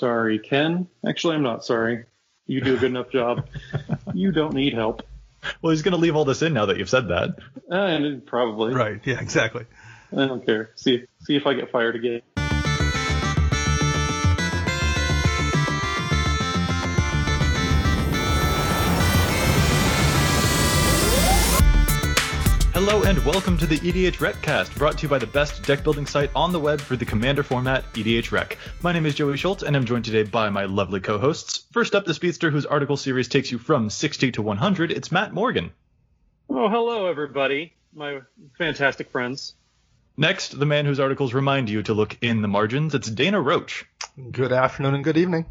Sorry, Ken. Actually, I'm not sorry. You do a good enough job. You don't need help. Well, he's going to leave all this in now that you've said that. Uh, and probably. Right. Yeah. Exactly. I don't care. See see if I get fired again. Hello and welcome to the EDH Recast, brought to you by the best deck building site on the web for the Commander format, EDH Rec. My name is Joey Schultz, and I'm joined today by my lovely co-hosts. First up, the speedster whose article series takes you from 60 to 100. It's Matt Morgan. Oh, hello everybody, my fantastic friends. Next, the man whose articles remind you to look in the margins. It's Dana Roach. Good afternoon and good evening.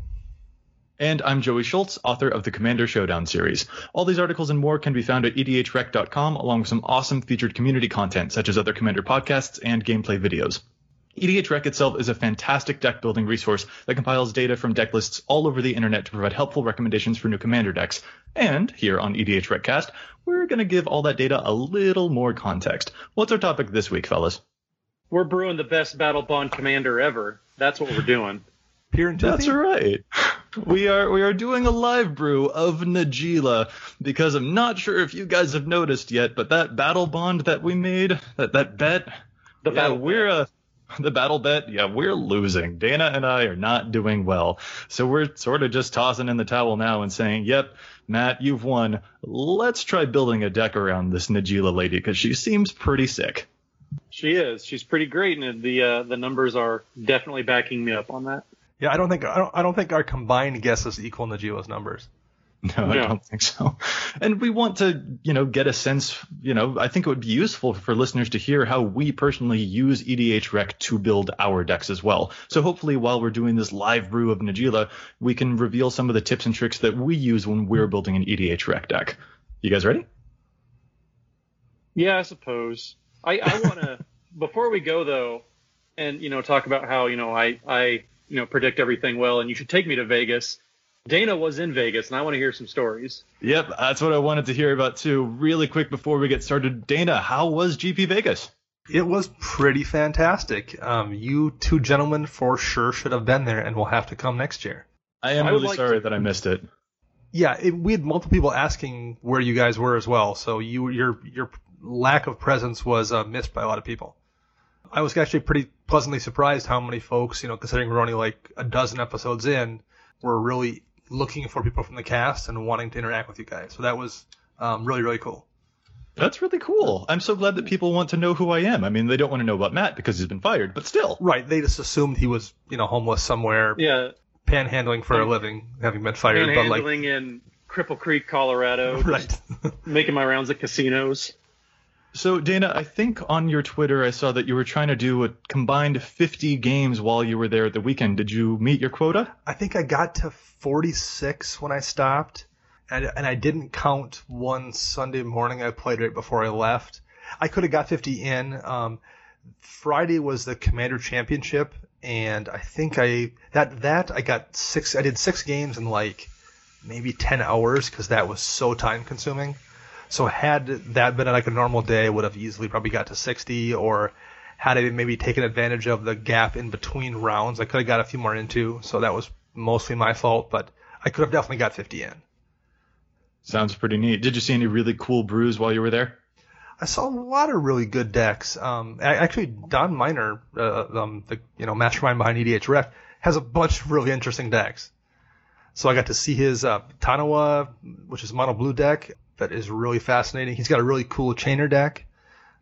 And I'm Joey Schultz, author of the Commander Showdown series. All these articles and more can be found at edhrec.com, along with some awesome featured community content, such as other Commander podcasts and gameplay videos. EDH Rec itself is a fantastic deck building resource that compiles data from deck lists all over the internet to provide helpful recommendations for new Commander decks. And here on EDH Recast, we're going to give all that data a little more context. What's our topic this week, fellas? We're brewing the best Battle Bond commander ever. That's what we're doing. Pure and That's right. We are we are doing a live brew of Najeela because I'm not sure if you guys have noticed yet, but that battle bond that we made, that that bet, The yeah, battle we're uh, the battle bet, yeah, we're losing. Dana and I are not doing well, so we're sort of just tossing in the towel now and saying, "Yep, Matt, you've won. Let's try building a deck around this Najeela lady because she seems pretty sick." She is. She's pretty great, and the uh, the numbers are definitely backing me up on that. Yeah, I don't think I don't, I don't think our combined guesses equal Najeela's numbers. No, I don't think so. And we want to, you know, get a sense, you know, I think it would be useful for listeners to hear how we personally use EDH Rec to build our decks as well. So hopefully while we're doing this live brew of Najeela, we can reveal some of the tips and tricks that we use when we're building an EDH Rec deck. You guys ready? Yeah, I suppose. I, I want to before we go though, and you know talk about how you know I I you know predict everything well, and you should take me to Vegas. Dana was in Vegas, and I want to hear some stories. Yep, that's what I wanted to hear about too. Really quick before we get started, Dana, how was GP Vegas? It was pretty fantastic. Um, you two gentlemen for sure should have been there, and will have to come next year. I am I really like sorry to- that I missed it. Yeah, it, we had multiple people asking where you guys were as well, so you your your lack of presence was uh, missed by a lot of people. I was actually pretty pleasantly surprised how many folks, you know, considering we're only like a dozen episodes in, were really looking for people from the cast and wanting to interact with you guys. So that was um, really really cool. That's really cool. I'm so glad that people want to know who I am. I mean, they don't want to know about Matt because he's been fired, but still. Right, they just assumed he was, you know, homeless somewhere, Yeah, panhandling for a living, having been fired. But like, panhandling in Cripple Creek, Colorado, right, making my rounds at casinos. So, Dana, I think on your Twitter I saw that you were trying to do a combined 50 games while you were there at the weekend. Did you meet your quota? I think I got to 46 when I stopped, and, and I didn't count one Sunday morning I played right before I left. I could have got 50 in. Um, Friday was the Commander Championship, and I think I that that I got six. I did six games in like maybe 10 hours because that was so time consuming. So had that been like a normal day, I would have easily probably got to 60, or had I maybe taken advantage of the gap in between rounds, I could have got a few more into. So that was mostly my fault, but I could have definitely got 50 in. Sounds pretty neat. Did you see any really cool brews while you were there? I saw a lot of really good decks. Um, actually, Don Miner, uh, um, the you know mastermind behind EDH Rec, has a bunch of really interesting decks. So I got to see his uh, Taniwha, which is mono blue deck that is really fascinating. He's got a really cool chainer deck.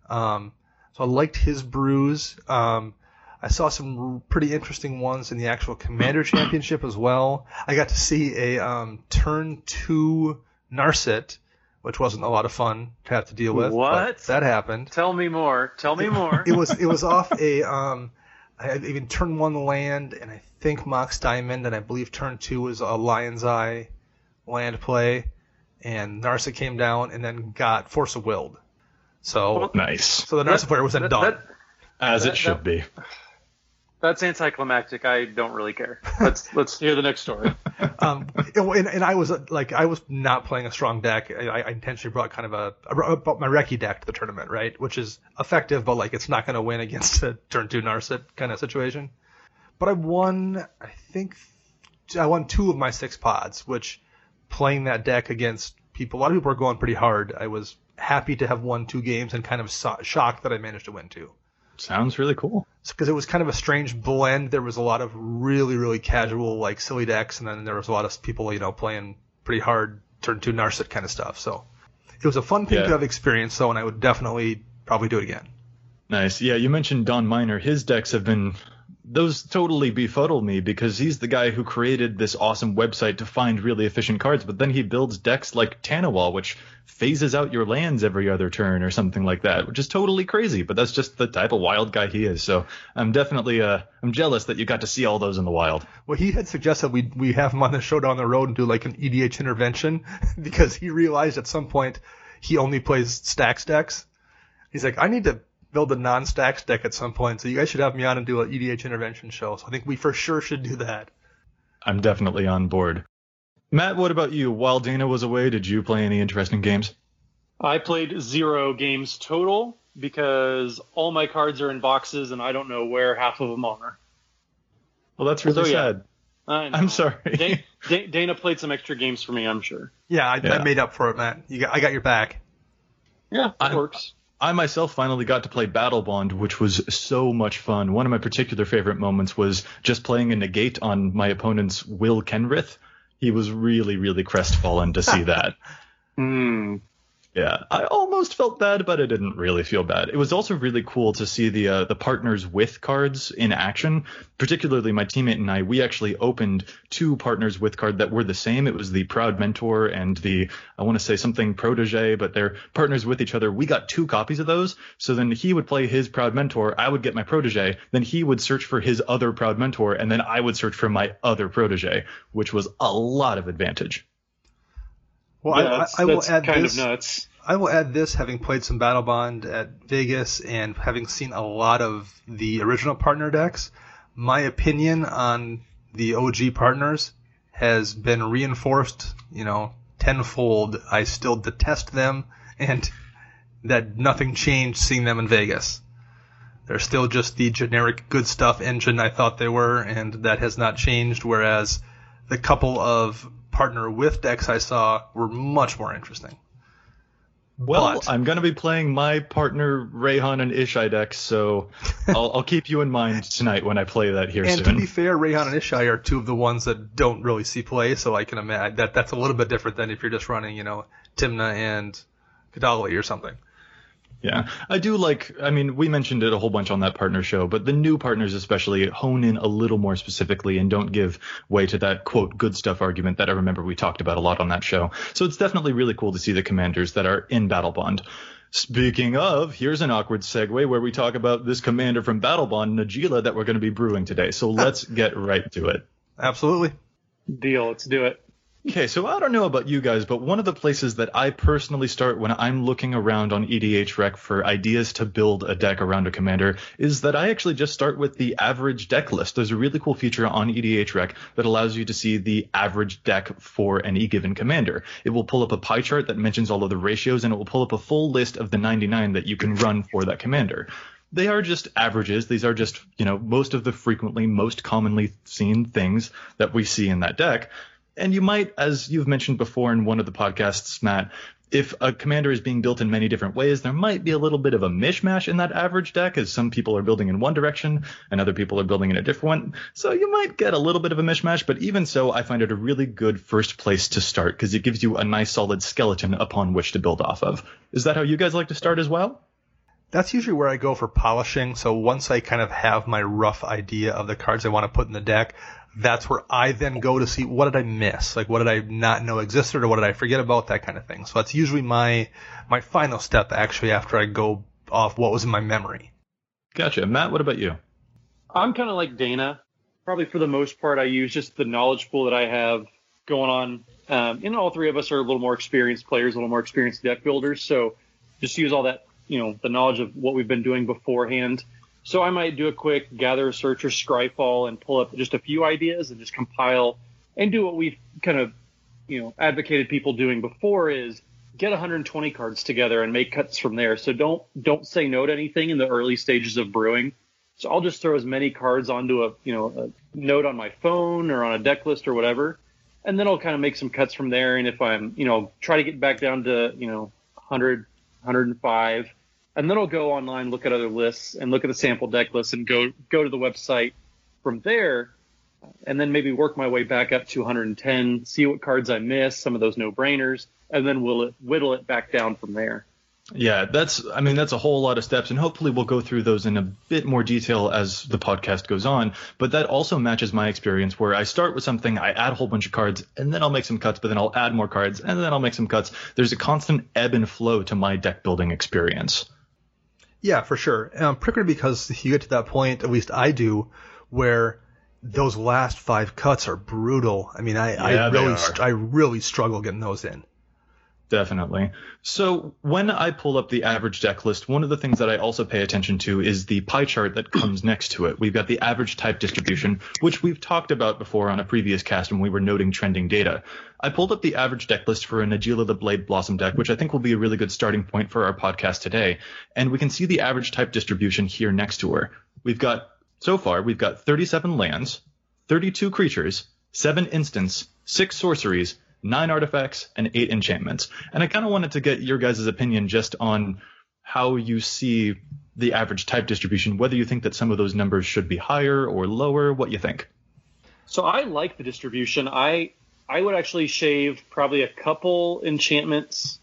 Um, so I liked his brews. Um, I saw some r- pretty interesting ones in the actual Commander Championship as well. I got to see a um, turn two Narset, which wasn't a lot of fun to have to deal with. What? that happened. Tell me more. Tell me more. It was it was off a um, I even turn one land, and I think Mox Diamond, and I believe turn two was a Lion's Eye land play, and Narset came down and then got Force of Willed. So Nice. so the Narset player wasn't that- done. that- As it that- should be. That's anticlimactic. I don't really care. Let's let's hear the next story. um, and, and I was like, I was not playing a strong deck. I, I intentionally brought kind of a, I brought my Reki deck to the tournament, right? Which is effective, but like it's not going to win against a turn two Narset kind of situation. But I won, I think, I won two of my six pods, which playing that deck against people, a lot of people were going pretty hard. I was happy to have won two games and kind of so- shocked that I managed to win two. Sounds really cool. Because it was kind of a strange blend. There was a lot of really, really casual, like silly decks, and then there was a lot of people, you know, playing pretty hard turn two Narset kind of stuff. So it was a fun thing Yeah. to have experience, though, and I would definitely probably do it again. Nice. Yeah, you mentioned Don Miner. His decks have been those totally befuddle me because he's the guy who created this awesome website to find really efficient cards, but then he builds decks like Taniwha, which phases out your lands every other turn or something like that, which is totally crazy. But that's just the type of wild guy he is. So I'm definitely uh I'm jealous that you got to see all those in the wild. Well, he had suggested we we have him on the show down the road and do like an EDH intervention because he realized at some point he only plays stacks decks. He's like, I need to build a non-stacks deck at some point, so you guys should have me on and do an EDH intervention show. So I think we for sure should do that. I'm definitely on board. Matt, what about you? While Dana was away, did you play any interesting games? I played zero games total because all my cards are in boxes and I don't know where half of them are. Well, that's really So, yeah. sad. I know. I'm sorry. Da- Da- Dana played some extra games for me, I'm sure. Yeah, I, Yeah. I made up for it, Matt. You got, I got your back. Yeah, it I- works. I myself finally got to play Battle Bond, which was so much fun. One of my particular favorite moments was just playing a negate on my opponent's Will Kenrith. He was really, really crestfallen to see that. Hmm. Yeah, I almost felt bad, but I didn't really feel bad. It was also really cool to see the uh, the partners with cards in action. Particularly, my teammate and I, we actually opened two partners with card that were the same. It was the Proud Mentor and the I want to say something Protege, but they're partners with each other. We got two copies of those. So then he would play his Proud Mentor, I would get my Protege, then he would search for his other Proud Mentor, and then I would search for my other Protege, which was a lot of advantage. Well, yeah, I, that's, I, I will that's add kind this. of nuts. I will add this, having played some Battle Bond at Vegas and having seen a lot of the original partner decks, my opinion on the OG partners has been reinforced, you know, tenfold. I still detest them, and that nothing changed seeing them in Vegas. They're still just the generic good stuff engine I thought they were, and that has not changed. Whereas the couple of partner with decks I saw were much more interesting. Well, But- I'm going to be playing my partner Reyhan and Ishai decks, so I'll, I'll keep you in mind tonight when I play that here And to soon. be fair, Reyhan and Ishai are two of the ones that don't really see play, so I can imagine that that's a little bit different than if you're just running, you know, Tymna and Kadali or something. Yeah, I do like. I mean, we mentioned it a whole bunch on that partner show, but the new partners especially hone in a little more specifically and don't give way to that quote good stuff argument that I remember we talked about a lot on that show. So it's definitely really cool to see the commanders that are in Battle Bond. Speaking of, here's an awkward segue where we talk about this commander from Battle Bond, Najeela, that we're going to be brewing today. So let's get right to it. Absolutely. Deal. Let's do it. Okay, so I don't know about you guys, but one of the places that I personally start when I'm looking around on EDH Rec for ideas to build a deck around a commander is that I actually just start with the average deck list. There's a really cool feature on EDH Rec that allows you to see the average deck for any given commander. It will pull up a pie chart that mentions all of the ratios and it will pull up a full list of the 99 that you can run for that commander they are just averages. These are just, you know, most of the frequently, most commonly seen things that we see in that deck. And you might, as you've mentioned before in one of the podcasts, Matt, if a commander is being built in many different ways, there might be a little bit of a mishmash in that average deck, as some people are building in one direction and other people are building in a different one. So you might get a little bit of a mishmash, but even so, I find it a really good first place to start because it gives you a nice solid skeleton upon which to build off of. Is that how you guys like to start as well? That's usually where I go for polishing. So once I kind of have my rough idea of the cards I want to put in the deck, that's where I then go to see what did I miss? Like what did I not know existed or what did I forget about? That kind of thing. So that's usually my my final step actually after I go off what was in my memory. Gotcha. Matt, what about you? I'm kind of like Dana. Probably for the most part, I use just the knowledge pool that I have going on. Um, and all three of us are a little more experienced players, a little more experienced deck builders. So just use all that, you know, the knowledge of what we've been doing beforehand. So I might do a quick gather, search, or scryfall and pull up just a few ideas and just compile and do what we've kind of, you know, advocated people doing before is get 120 cards together and make cuts from there. So don't don't say no to anything in the early stages of brewing So I'll just throw as many cards onto a you know a note on my phone or on a deck list or whatever, and then I'll kind of make some cuts from there. And if I'm you know try to get back down to you know 100, 105, and then I'll go online, look at other lists, and look at the sample deck list, and go go to the website from there, and then maybe work my way back up to 110, see what cards I miss, some of those no brainers, and then we'll whittle it back down from there. Yeah, that's I mean that's a whole lot of steps and hopefully we'll go through those in a bit more detail as the podcast goes on, but that also matches my experience where I start with something, I add a whole bunch of cards and then I'll make some cuts, but then I'll add more cards and then I'll make some cuts. There's a constant ebb and flow to my deck building experience. Yeah, for sure. Um, particularly because you get to that point, at least I do, where those last five cuts are brutal. I mean, I, Yeah, I really. I really struggle getting those in. Definitely. So when I pull up the average deck list, one of the things that I also pay attention to is the pie chart that comes next to it. We've got the average type distribution, which we've talked about before on a previous cast when we were noting trending data. I pulled up the average deck list for a Najeela the Blade Blossom deck, which I think will be a really good starting point for our podcast today. And we can see the average type distribution here next to her. We've got, so far, we've got 37 lands, 32 creatures, 7 instants, 6 sorceries, nine artifacts, and eight enchantments. And I kind of wanted to get your guys' opinion just on how you see the average type distribution, whether you think that some of those numbers should be higher or lower, what you think. So I like the distribution. I I would actually shave probably a couple enchantments,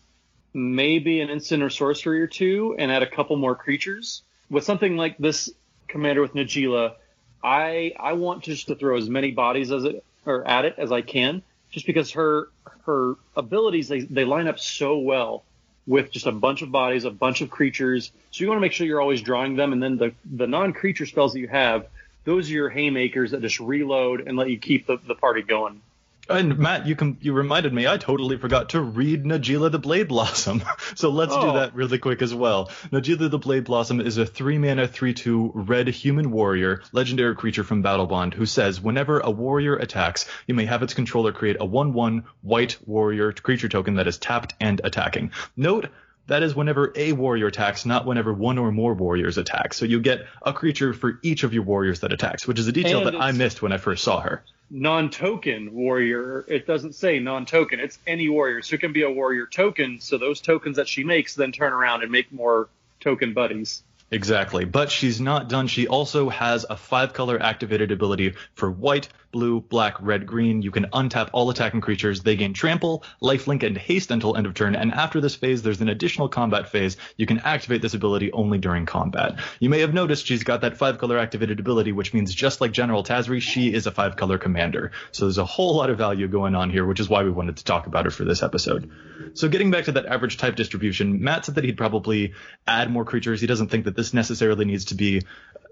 maybe an instant or sorcery or two, and add a couple more creatures. With something like this commander with Najeela, I I want just to throw as many bodies as it or at it as I can, just because her her abilities they, they line up so well with just a bunch of bodies, a bunch of creatures. So you want to make sure you're always drawing them, and then the the non creature spells that you have, those are your haymakers that just reload and let you keep the, the party going. And Matt, you can you reminded me I totally forgot to read Najeela the Blade Blossom. so let's do Oh. that really quick as well. Najeela the Blade Blossom is a 3 mana 3/2 red human warrior, legendary creature from Battle Bond who says whenever a warrior attacks, you may have its controller create a 1/1 white warrior creature token that is tapped and attacking. Note that is whenever a warrior attacks, not whenever one or more warriors attack. So you get a creature for each of your warriors that attacks, which is a detail And that I missed when I first saw her. Non-token warrior. It doesn't say non-token. It's any warrior. So it can be a warrior token. So those tokens that she makes then turn around and make more token buddies. Exactly. But she's not done. She also has a five color activated ability for white, blue, black, red, green. You can untap all attacking creatures. They gain trample, lifelink, and haste until end of turn. And after this phase, there's an additional combat phase. You can activate this ability only during combat. You may have noticed she's got that five color activated ability, which means just like General Tazri, she is a five color commander. So there's a whole lot of value going on here, which is why we wanted to talk about her for this episode. So getting back to that average type distribution, Matt said that he'd probably add more creatures. He doesn't think that this necessarily needs to be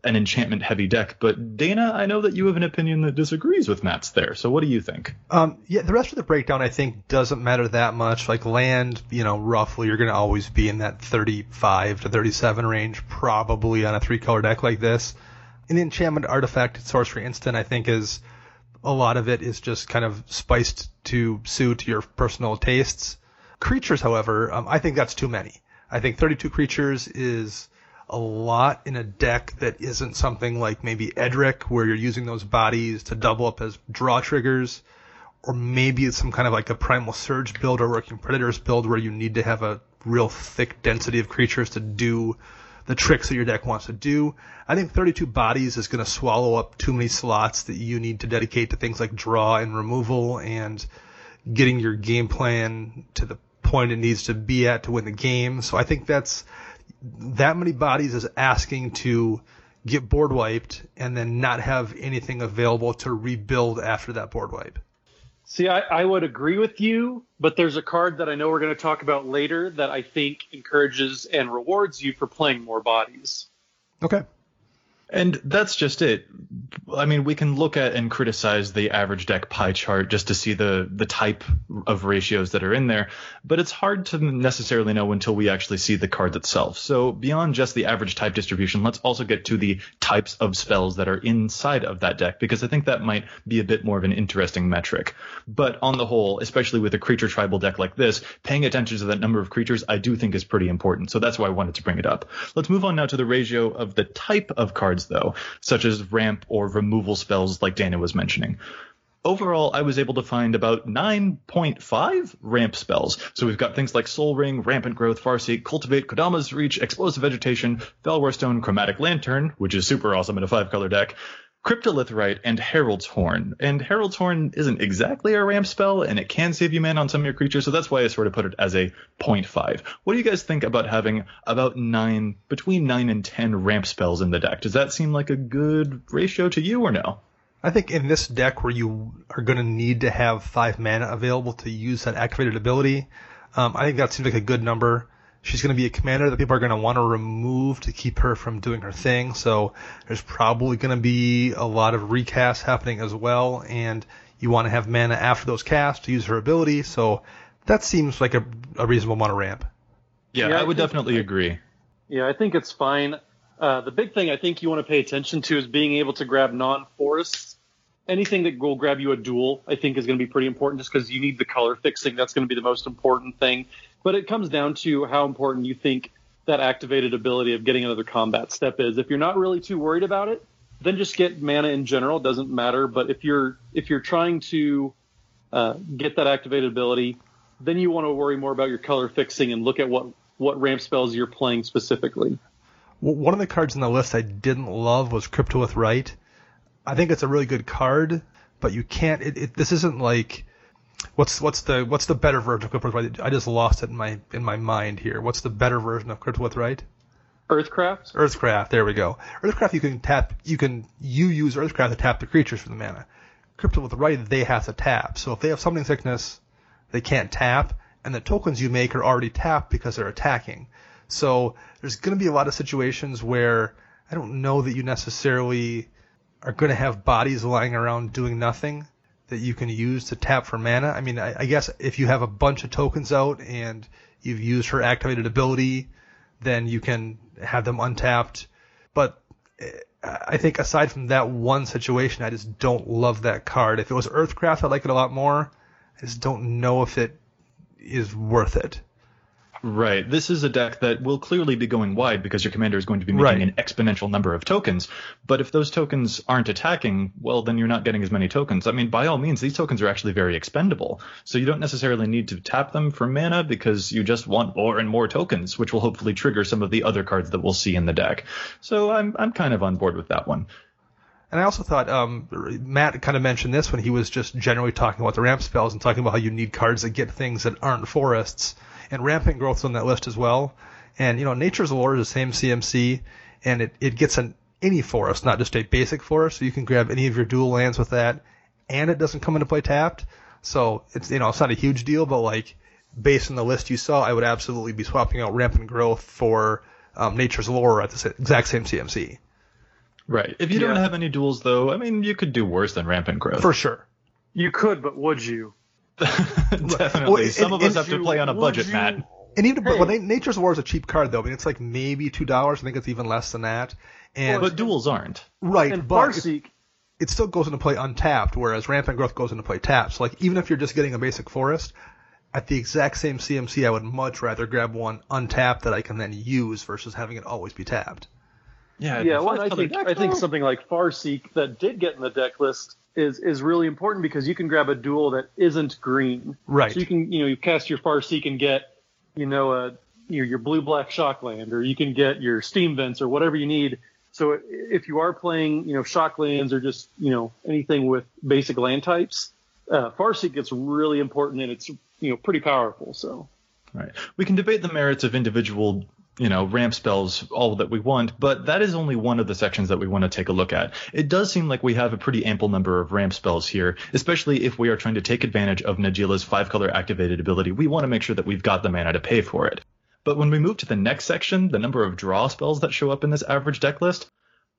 an enchantment heavy deck. But Dana, I know that you have an opinion that disagrees with Matt's there. So what do you think? Um, yeah, the rest of the breakdown I think doesn't matter that much. Like land, you know, roughly you're going to always be in that 35 to 37 range, probably on a three color deck like this. And the enchantment artifact sorcery instant, I think, is a lot of it is just kind of spiced to suit your personal tastes. Creatures, however, um, I think that's too many. I think 32 creatures is a lot in a deck that isn't something like maybe Edric, where you're using those bodies to double up as draw triggers, or maybe it's some kind of like a Primal Surge build or Working Predators build where you need to have a real thick density of creatures to do the tricks that your deck wants to do. I think 32 bodies is going to swallow up too many slots that you need to dedicate to things like draw and removal and getting your game plan to the point it needs to be at to win the game. So I think that's that many bodies is asking to get board wiped and then not have anything available to rebuild after that board wipe. See, I, I would agree with you, but there's a card that I know we're going to talk about later that I think encourages and rewards you for playing more bodies. Okay. And that's just it. I mean, we can look at and criticize the average deck pie chart just to see the the type of ratios that are in there, but it's hard to necessarily know until we actually see the card itself. So beyond just the average type distribution, let's also get to the types of spells that are inside of that deck because I think that might be a bit more of an interesting metric. But on the whole, especially with a creature tribal deck like this, paying attention to that number of creatures I do think is pretty important. So that's why I wanted to bring it up. Let's move on now to the ratio of the type of cards cards, though, such as ramp or removal spells like Dana was mentioning. Overall, I was able to find about 9.5 ramp spells. So we've got things like Sol Ring, Rampant Growth, Farseek, Cultivate, Kodama's Reach, Explosive Vegetation, Fellwar Stone, Chromatic Lantern, which is super awesome in a five color deck, Cryptolith Rite, and Herald's Horn. And Herald's Horn isn't exactly a ramp spell, and it can save you mana on some of your creatures, so that's why I sort of put it as a 0.5. What do you guys think about having about 9, between 9 and 10 ramp spells in the deck? Does that seem like a good ratio to you or no? I think in this deck where you are going to need to have five mana available to use that activated ability, um, I think that seems like a good number. She's going to be a commander that people are going to want to remove to keep her from doing her thing. So there's probably going to be a lot of recasts happening as well, and you want to have mana after those casts to use her ability. So that seems like a, a reasonable amount of ramp. Yeah, Yeah, I I would think- definitely agree. Yeah, I think it's fine. Uh, the big thing I think you want to pay attention to is being able to grab non-forests. Anything that will grab you a duel, I think, is going to be pretty important just because you need the color fixing. That's going to be the most important thing. But it comes down to how important you think that activated ability of getting another combat step is. If you're not really too worried about it, then just get mana in general. It doesn't matter. But if you're if you're trying to uh, get that activated ability, then you want to worry more about your color fixing and look at what what ramp spells you're playing specifically. One of the cards in the list I didn't love was Cryptolith Rite. I think it's a really good card, but you can't. It, it, this isn't like what's what's the what's the better version of Cryptolith Rite? I just lost it in my in my mind here. What's the better version of Cryptolith Rite? Earthcraft. Earthcraft. There we go. Earthcraft. You can tap. You can you use Earthcraft to tap the creatures for the mana. Cryptolith Rite. They have to tap. So if they have summoning sickness, they can't tap, and the tokens you make are already tapped because they're attacking. So there's going to be a lot of situations where I don't know that you necessarily are going to have bodies lying around doing nothing that you can use to tap for mana. I mean, I, I guess if you have a bunch of tokens out and you've used her activated ability, then you can have them untapped. But eh, I think aside from that one situation, I just don't love that card. If it was Earthcraft, I'd like it a lot more. I just don't know if it is worth it. Right. This is a deck that will clearly be going wide because your commander is going to be making Right. an exponential number of tokens. But if those tokens aren't attacking, well, then you're not getting as many tokens. I mean, by all means, these tokens are actually very expendable. So you don't necessarily need to tap them for mana because you just want more and more tokens, which will hopefully trigger some of the other cards that we'll see in the deck. So I'm I'm kind of on board with that one. And I also thought um, Matt kind of mentioned this when he was just generally talking about the ramp spells and talking about how you need cards that get things that aren't forests. And rampant growth's on that list as well. And you know, Nature's Lore is the same CMC, and it, it gets an any forest, not just a basic forest. So you can grab any of your dual lands with that, and it doesn't come into play tapped. So it's you know it's not a huge deal, but like based on the list you saw, I would absolutely be swapping out rampant growth for um, Nature's Lore at the exact same CMC Right. If you don't have any duels, though, I mean, you could do worse than rampant growth. for sure. You could, but would you? Definitely. Well, Some and- of us and have to play on a budget, you- Matt. And even but Hey. well, Nature's Lore is a cheap card though. I mean, it's like maybe two dollars. I think it's even less than that. And But duels aren't. right, And but it, Farseek, it still goes into play untapped, whereas Rampant Growth goes into play tapped. So like even if you're just getting a basic forest, at the exact same CMC, I would much rather grab one untapped that I can then use versus having it always be tapped. Yeah. yeah, well, I think deck, I think something like Farseek that did get in the deck list is is really important because you can grab a duel that isn't green. Right. So you can you know you cast your Farseek and get you know a your, your blue black shockland or you can get your steam vents or whatever you need. So if you are playing you know shocklands or just you know anything with basic land types, uh, Farseek gets really important and it's you know pretty powerful. So Right. We can debate the merits of individual, you know, ramp spells all that we want, but that is only one of the sections that we want to take a look at. It does seem like we have a pretty ample number of ramp spells here, especially if we are trying to take advantage of Najeela's five color activated ability. We want to make sure that we've got the mana to pay for it. But when we move to the next section, the number of draw spells that show up in this average deck list,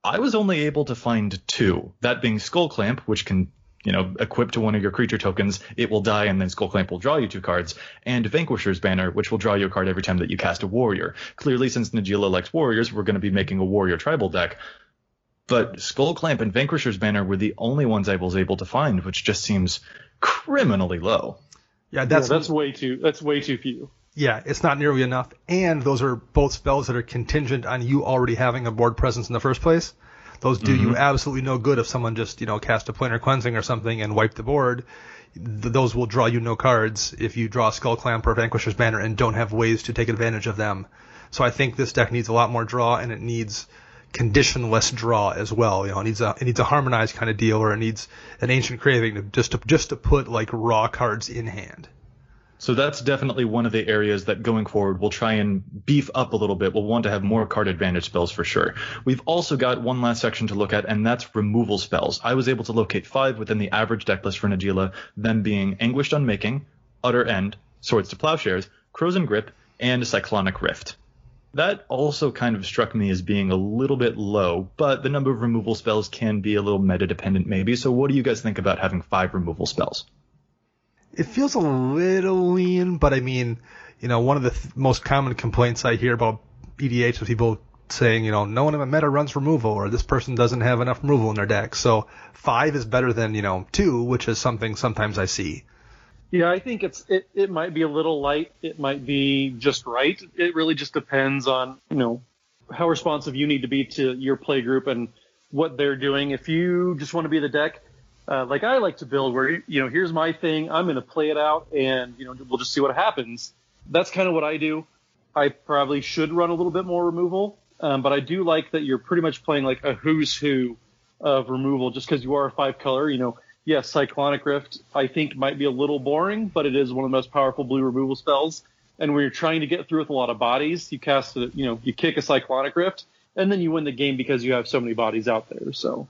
I was only able to find two. That being Skull Clamp, which can, you know, equipped to one of your creature tokens, it will die, and then Skull Clamp will draw you two cards, and Vanquisher's Banner, which will draw you a card every time that you cast a warrior. Clearly, since Najeela likes warriors, we're going to be making a warrior tribal deck. But Skull Clamp and Vanquisher's Banner were the only ones I was able to find, which just seems criminally low. Yeah, that's that's that's way too that's way too few. yeah, it's not nearly enough. And those are both spells that are contingent on you already having a board presence in the first place. Those do you mm-hmm. absolutely no good if someone just you know cast a planar cleansing or something and wipe the board. Th- those will draw you no cards if you draw Skull Clamp or Vanquisher's Banner and don't have ways to take advantage of them. So I think this deck needs a lot more draw and it needs conditionless draw as well. You know, it needs a it needs a harmonized kind of deal, or it needs an ancient craving to just to just to put like raw cards in hand. So that's definitely one of the areas that going forward we'll try and beef up a little bit. We'll want to have more card advantage spells for sure. We've also got one last section to look at, and that's removal spells. I was able to locate five within the average deck list for Najeela, them being Anguished Unmaking, Utter End, Swords to Plowshares, Krosan Grip, and Cyclonic Rift. That also kind of struck me as being a little bit low, but the number of removal spells can be a little meta dependent maybe. So what do you guys think about having five removal spells? It feels a little lean, but I mean, you know, one of the th- most common complaints I hear about EDH is people saying, you know, no one in my meta runs removal, or this person doesn't have enough removal in their deck. So five is better than you know two, which is something sometimes I see. Yeah, I think it's it, it might be a little light. It might be just right. It really just depends on, you know, how responsive you need to be to your play group and what they're doing. If you just want to be the deck, uh, like I like to build where, you know, here's my thing, I'm going to play it out and, you know, we'll just see what happens. That's kind of what I do. I probably should run a little bit more removal, um, but I do like that you're pretty much playing like a who's who of removal just because you are a five color, you know, yes, Cyclonic Rift I think might be a little boring, but it is one of the most powerful blue removal spells. And when you're trying to get through with a lot of bodies, you cast a, you know, you kick a Cyclonic Rift, and then you win the game because you have so many bodies out there. So.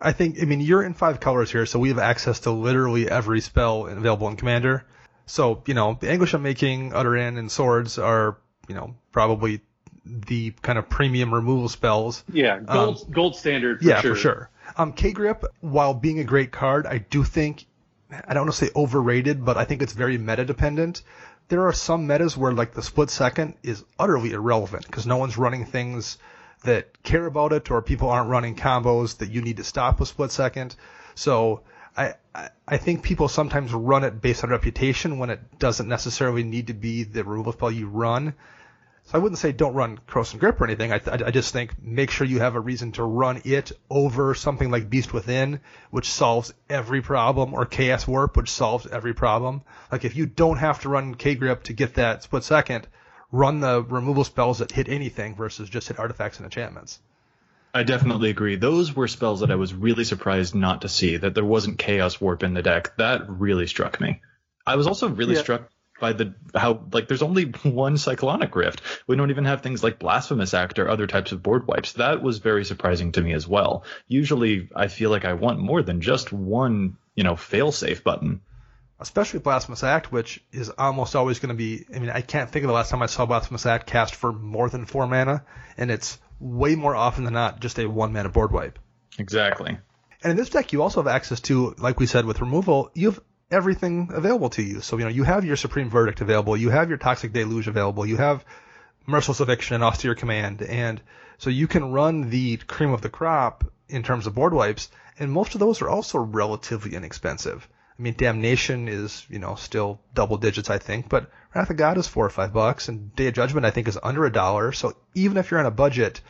I think, I mean, you're in five colors here, so we have access to literally every spell available in Commander. So, you know, the Anguished Unmaking, Utter End, and Swords are, you know, probably the kind of premium removal spells. Yeah, gold, um, gold standard. For yeah, sure. for sure. Um, K Grip, while being a great card, I do think I don't want to say overrated, but I think it's very meta dependent. There are some metas where like the split second is utterly irrelevant because no one's running things that care about it or people aren't running combos that you need to stop a split second. So I, I think people sometimes run it based on reputation when it doesn't necessarily need to be the removal spell you run. So I wouldn't say don't run Krosan Grip or anything. I, I, just think make sure you have a reason to run it over something like Beast Within, which solves every problem, or Chaos Warp, which solves every problem. Like if you don't have to run K Grip to get that split second, run the removal spells that hit anything versus just hit artifacts and enchantments. I definitely agree. Those were spells that I was really surprised not to see, that there wasn't Chaos Warp in the deck. That really struck me. I was also really yeah. struck by the how like there's only one cyclonic rift. We don't even have things like blasphemous act or other types of board wipes. That was very surprising to me as well. Usually I feel like I want more than just one, you know, fail safe button. Especially Blasphemous Act, which is almost always going to be. I mean, I can't think of the last time I saw Blasphemous Act cast for more than four mana, and it's way more often than not just a one mana board wipe. Exactly. And in this deck, you also have access to, like we said with removal, you have everything available to you. So, you know, you have your Supreme Verdict available, you have your Toxic Deluge available, you have Merciless Eviction and Austere Command, and so you can run the cream of the crop in terms of board wipes, and most of those are also relatively inexpensive. I mean, Damnation is, you know, still double digits, I think, but Wrath of God is four or five bucks, and Day of Judgment, I think, is under a dollar. So even if you're on a budget,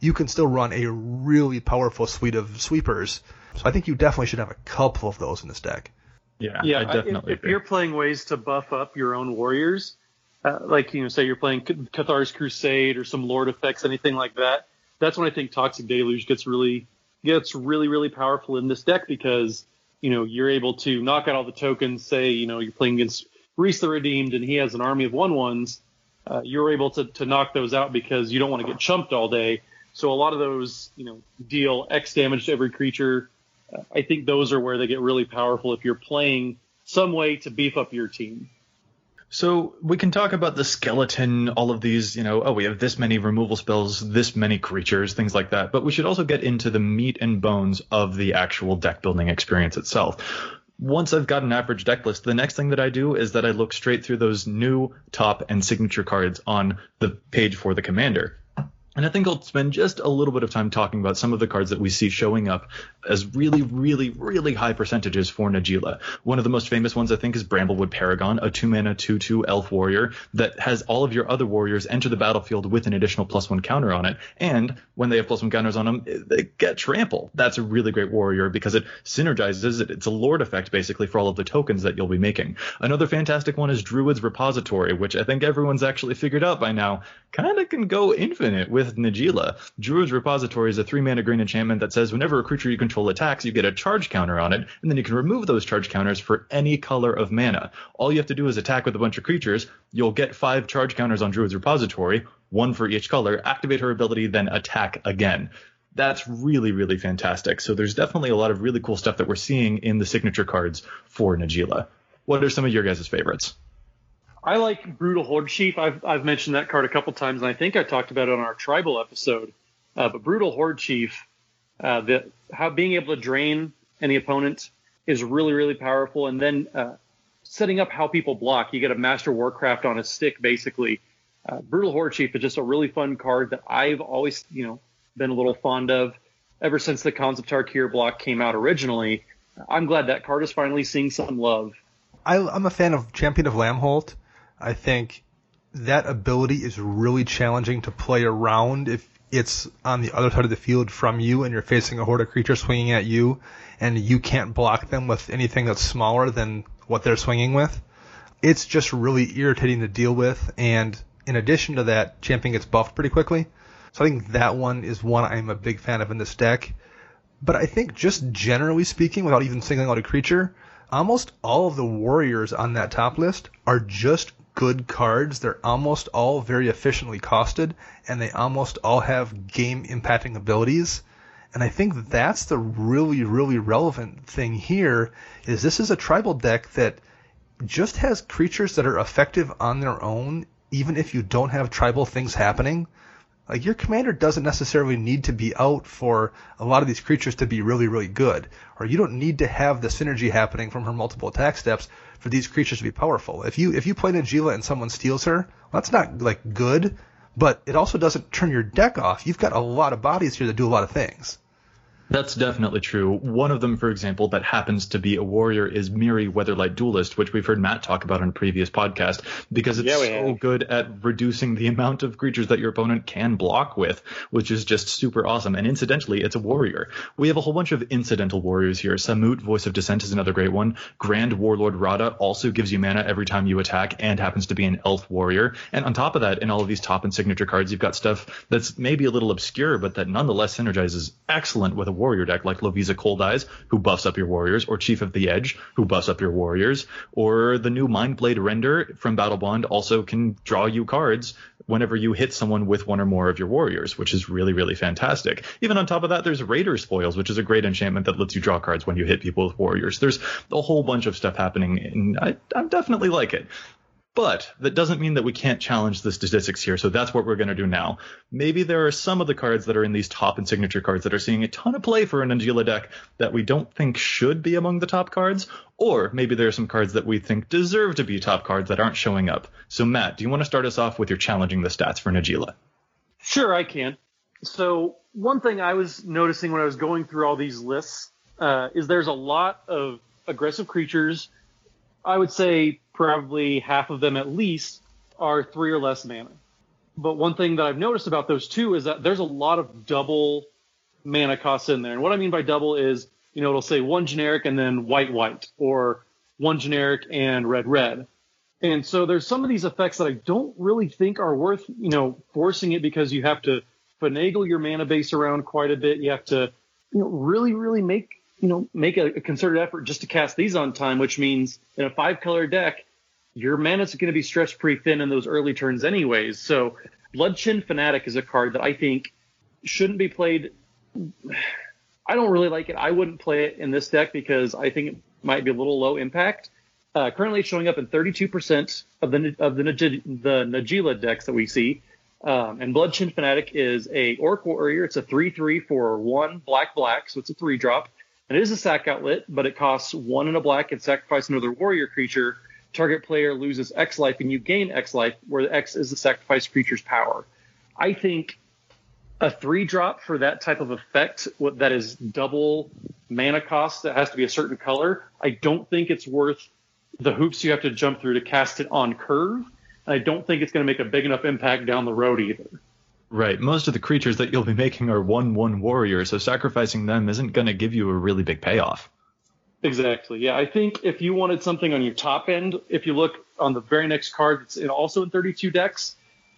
you can still run a really powerful suite of sweepers. So I think you definitely should have a couple of those in this deck. Yeah, yeah. I definitely. If, if you're playing ways to buff up your own warriors, uh, like you know, say you're playing Cathar's Crusade or some Lord effects, anything like that, that's when I think Toxic Deluge gets really gets really really powerful in this deck because you know you're able to knock out all the tokens. Say you know you're playing against Rhys the Redeemed and he has an army of one ones. Uh, you're able to, to knock those out because you don't want to get chumped all day. So a lot of those, you know, deal X damage to every creature I think those are where they get really powerful if you're playing some way to beef up your team. So we can talk about the skeleton, all of these, you know, oh, we have this many removal spells, this many creatures, things like that. But we should also get into the meat and bones of the actual deck building experience itself. Once I've got an average deck list, the next thing that I do is that I look straight through those new top and signature cards on the page for the commander. And I think I'll spend just a little bit of time talking about some of the cards that we see showing up as really, really, really high percentages for Najeela. One of the most famous ones, I think, is Bramblewood Paragon, a two mana 2 2 elf warrior that has all of your other warriors enter the battlefield with an additional plus one counter on it. And when they have plus one counters on them, they get trample. That's a really great warrior because it synergizes it. It's a lord effect basically for all of the tokens that you'll be making. Another fantastic one is Druid's Repository, which I think everyone's actually figured out by now. Kind of can go infinite with Najeela. Druid's Repository is a three mana green enchantment that says whenever a creature you control attacks, you get a charge counter on it, and then you can remove those charge counters for any color of mana. All you have to do is attack with a bunch of creatures. You'll get five charge counters on Druid's Repository, one for each color, activate her ability, then attack again that's really, really fantastic. So there's definitely a lot of really cool stuff that we're seeing in the signature cards for Najeela. What are some of your guys' favorites? I like Brutal Horde Chief. I've, I've mentioned that card a couple times, and I think I talked about it on our tribal episode. Uh, but Brutal Horde Chief, uh, the, how being able to drain any opponent is really, really powerful. And then uh, setting up how people block. You get a Master Warcraft on a stick, basically. Uh, Brutal Horde Chief is just a really fun card that I've always, you know, been a little fond of ever since the concept of Tarkir block came out originally. I'm glad that card is finally seeing some love. I, am a fan of Champion of Lambholt. I think that ability is really challenging to play around if it's on the other side of the field from you and you're facing a horde of creatures swinging at you and you can't block them with anything that's smaller than what they're swinging with. It's just really irritating to deal with and in addition to that, champion gets buffed pretty quickly. So I think that one is one I'm a big fan of in this deck. But I think just generally speaking, without even singling out a creature, almost all of the warriors on that top list are just good cards. They're almost all very efficiently costed, and they almost all have game impacting abilities. And I think that's the really, really relevant thing here is this is a tribal deck that just has creatures that are effective on their own, even if you don't have tribal things happening. Like your commander doesn't necessarily need to be out for a lot of these creatures to be really, really good, or you don't need to have the synergy happening from her multiple attack steps for these creatures to be powerful. If you if you play Najeela and someone steals her, well, that's not like good, but it also doesn't turn your deck off. You've got a lot of bodies here that do a lot of things. That's definitely true. One of them, for example, that happens to be a warrior is Mirri Weatherlight Duelist, which we've heard Matt talk about on a previous podcast, because it's yeah, so have. good at reducing the amount of creatures that your opponent can block with, which is just super awesome. And incidentally, it's a warrior. We have a whole bunch of incidental warriors here. Samut, Voice of Dissent, is another great one. Grand Warlord Radha also gives you mana every time you attack and happens to be an elf warrior. And on top of that, in all of these top and signature cards, you've got stuff that's maybe a little obscure, but that nonetheless synergizes excellent with a warrior deck like Lovisa Cold Eyes, who buffs up your warriors, or Chief of the Edge, who buffs up your warriors, or the new Mindblade Render from Battle Bond also can draw you cards whenever you hit someone with one or more of your warriors, which is really, really fantastic. Even on top of that, there's Raider Spoils, which is a great enchantment that lets you draw cards when you hit people with warriors. There's a whole bunch of stuff happening, and I, I definitely like it. But that doesn't mean that we can't challenge the statistics here. So that's what we're going to do now. Maybe there are some of the cards that are in these top and signature cards that are seeing a ton of play for an Najeela deck that we don't think should be among the top cards. Or maybe there are some cards that we think deserve to be top cards that aren't showing up. So Matt, do you want to start us off with your challenging the stats for Najeela? Sure, I can. So one thing I was noticing when I was going through all these lists uh, is there's a lot of aggressive creatures. I would say probably half of them at least are three or less mana. But one thing that I've noticed about those two is that there's a lot of double mana costs in there. And what I mean by double is, you know, it'll say one generic and then white white or one generic and red red. And so there's some of these effects that I don't really think are worth, you know, forcing it because you have to finagle your mana base around quite a bit. You have to, you know, really, really make you know, make a, concerted effort just to cast these on time, which means in a five color deck, your mana's going to be stretched pretty thin in those early turns anyways. So Bloodchin Fanatic is a card that I think shouldn't be played. I don't really like it. I wouldn't play it in this deck because I think it might be a little low impact. Uh, currently showing up in 32% of the of the the Najeela decks that we see. Um, and Bloodchin Fanatic is a Orc Warrior. It's a 3-3 for one black black, so it's a three drop. It is a sack outlet, but it costs one in a black and sacrifice another warrior creature. Target player loses X life and you gain X life, where X is the sacrificed creature's power. I think a three drop for that type of effect that is double mana cost that has to be a certain color i don't think it's worth the hoops you have to jump through to cast it on curve and i don't think it's going to make a big enough impact down the road either Right. Most of the creatures that you'll be making are 1 1 warrior, so sacrificing them isn't going to give you a really big payoff. Exactly. Yeah, I think if you wanted something on your top end, if you look on the very next card, that's also in 32 decks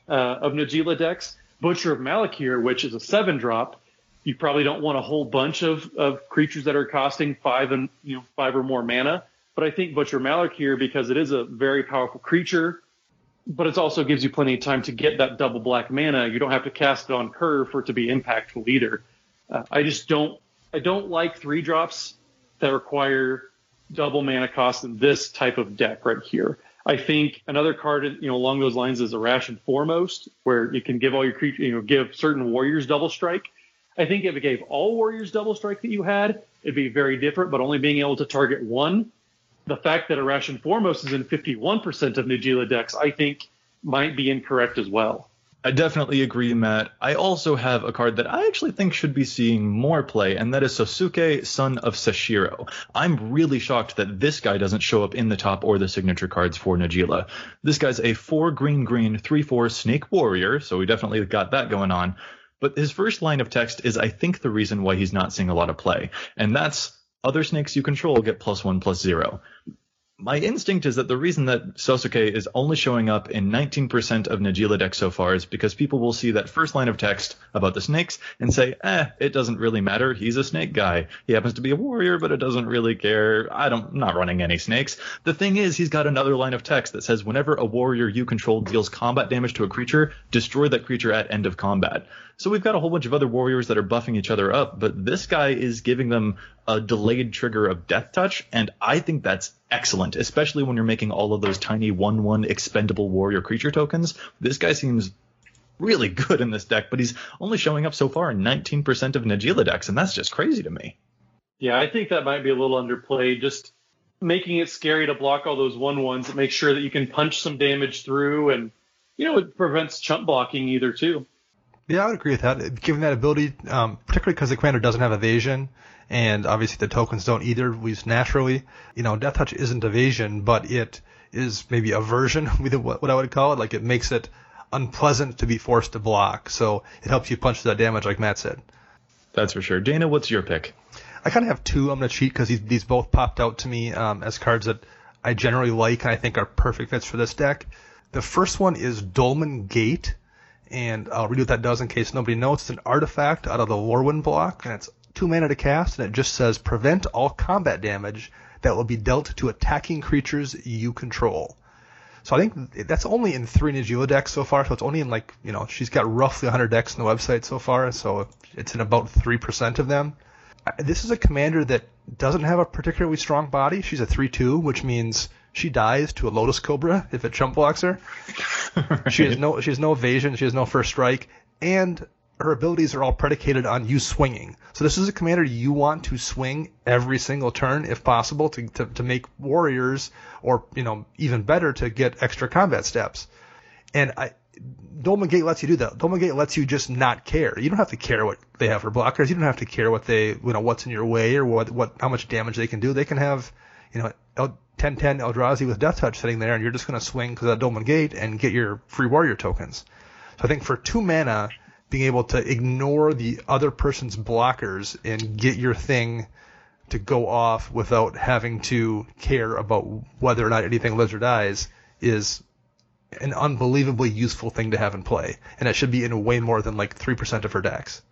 uh, of Najeela decks, Butcher of Malakir, which is a seven drop. You probably don't want a whole bunch of, of creatures that are costing five and you know five or more mana. But I think Butcher Malakir because it is a very powerful creature but it also gives you plenty of time to get that double black mana. You don't have to cast it on curve for it to be impactful either. Uh, I just don't I don't like three drops that require double mana cost in this type of deck right here. I think another card, you know, along those lines is Arashin Foremost, where you can give all your creatures, you know, give certain warriors double strike. I think if it gave all warriors double strike that you had, it'd be very different. But only being able to target one the fact that Arashin Foremost is in 51% of Najeela decks, I think might be incorrect as well. I definitely agree, Matt. I also have a card that I actually think should be seeing more play, and that is Sosuke, son of Seshiro. I'm really shocked that this guy doesn't show up in the top or the signature cards for Najeela. This guy's a 4 green green 3 4 snake warrior, so we definitely got that going on. But his first line of text is, I think, the reason why he's not seeing a lot of play, and that's other snakes you control get plus one plus zero my instinct is that the reason that Sosuke is only showing up in 19% of Najeela decks so far is because people will see that first line of text about the snakes and say, eh, it doesn't really matter. He's a snake guy. He happens to be a warrior, but it doesn't really care. I don't, I'm not running any snakes. The thing is, he's got another line of text that says whenever a warrior you control deals combat damage to a creature, destroy that creature at end of combat. So we've got a whole bunch of other warriors that are buffing each other up, but this guy is giving them a delayed trigger of death touch, and I think that's excellent, especially when you're making all of those tiny 1 1 expendable warrior creature tokens. This guy seems really good in this deck, but he's only showing up so far in 19% of Najeela decks, and that's just crazy to me. Yeah, I think that might be a little underplayed. Just making it scary to block all those 1 1s, make sure that you can punch some damage through, and, you know, it prevents chump blocking either, too. Yeah, I would agree with that. Given that ability, um, particularly because the commander doesn't have evasion, and obviously the tokens don't either, least naturally. You know, Death Touch isn't evasion, but it is maybe aversion, with what I would call it. Like it makes it unpleasant to be forced to block, so it helps you punch that damage, like Matt said. That's for sure. Dana, what's your pick? I kind of have two. I'm going to cheat because these, these both popped out to me um, as cards that I generally like and I think are perfect fits for this deck. The first one is Dolmen Gate and I'll read what that does in case nobody knows. It's an artifact out of the Lorwyn block, and it's two mana to cast, and it just says prevent all combat damage that will be dealt to attacking creatures you control. So I think that's only in three Najeela decks so far. So it's only in like you know she's got roughly 100 decks on the website so far. So it's in about three percent of them. This is a commander that doesn't have a particularly strong body. She's a 3-2, which means she dies to a Lotus Cobra if it chump blocks her. right. She has no she has no evasion, she has no first strike, and her abilities are all predicated on you swinging. So this is a commander you want to swing every single turn if possible to, to, to make warriors or you know even better to get extra combat steps. And I Gate lets you do that. Dolmen Gate lets you just not care. You don't have to care what they have for blockers. You don't have to care what they, you know, what's in your way or what, what, how much damage they can do. They can have, you know, 10-10 Eldrazi with Death Touch sitting there, and you're just going to swing to that Dolmen Gate and get your free warrior tokens. So I think for two mana, being able to ignore the other person's blockers and get your thing to go off without having to care about whether or not anything lives or dies is an unbelievably useful thing to have in play. And it should be in way more than like 3% of her decks.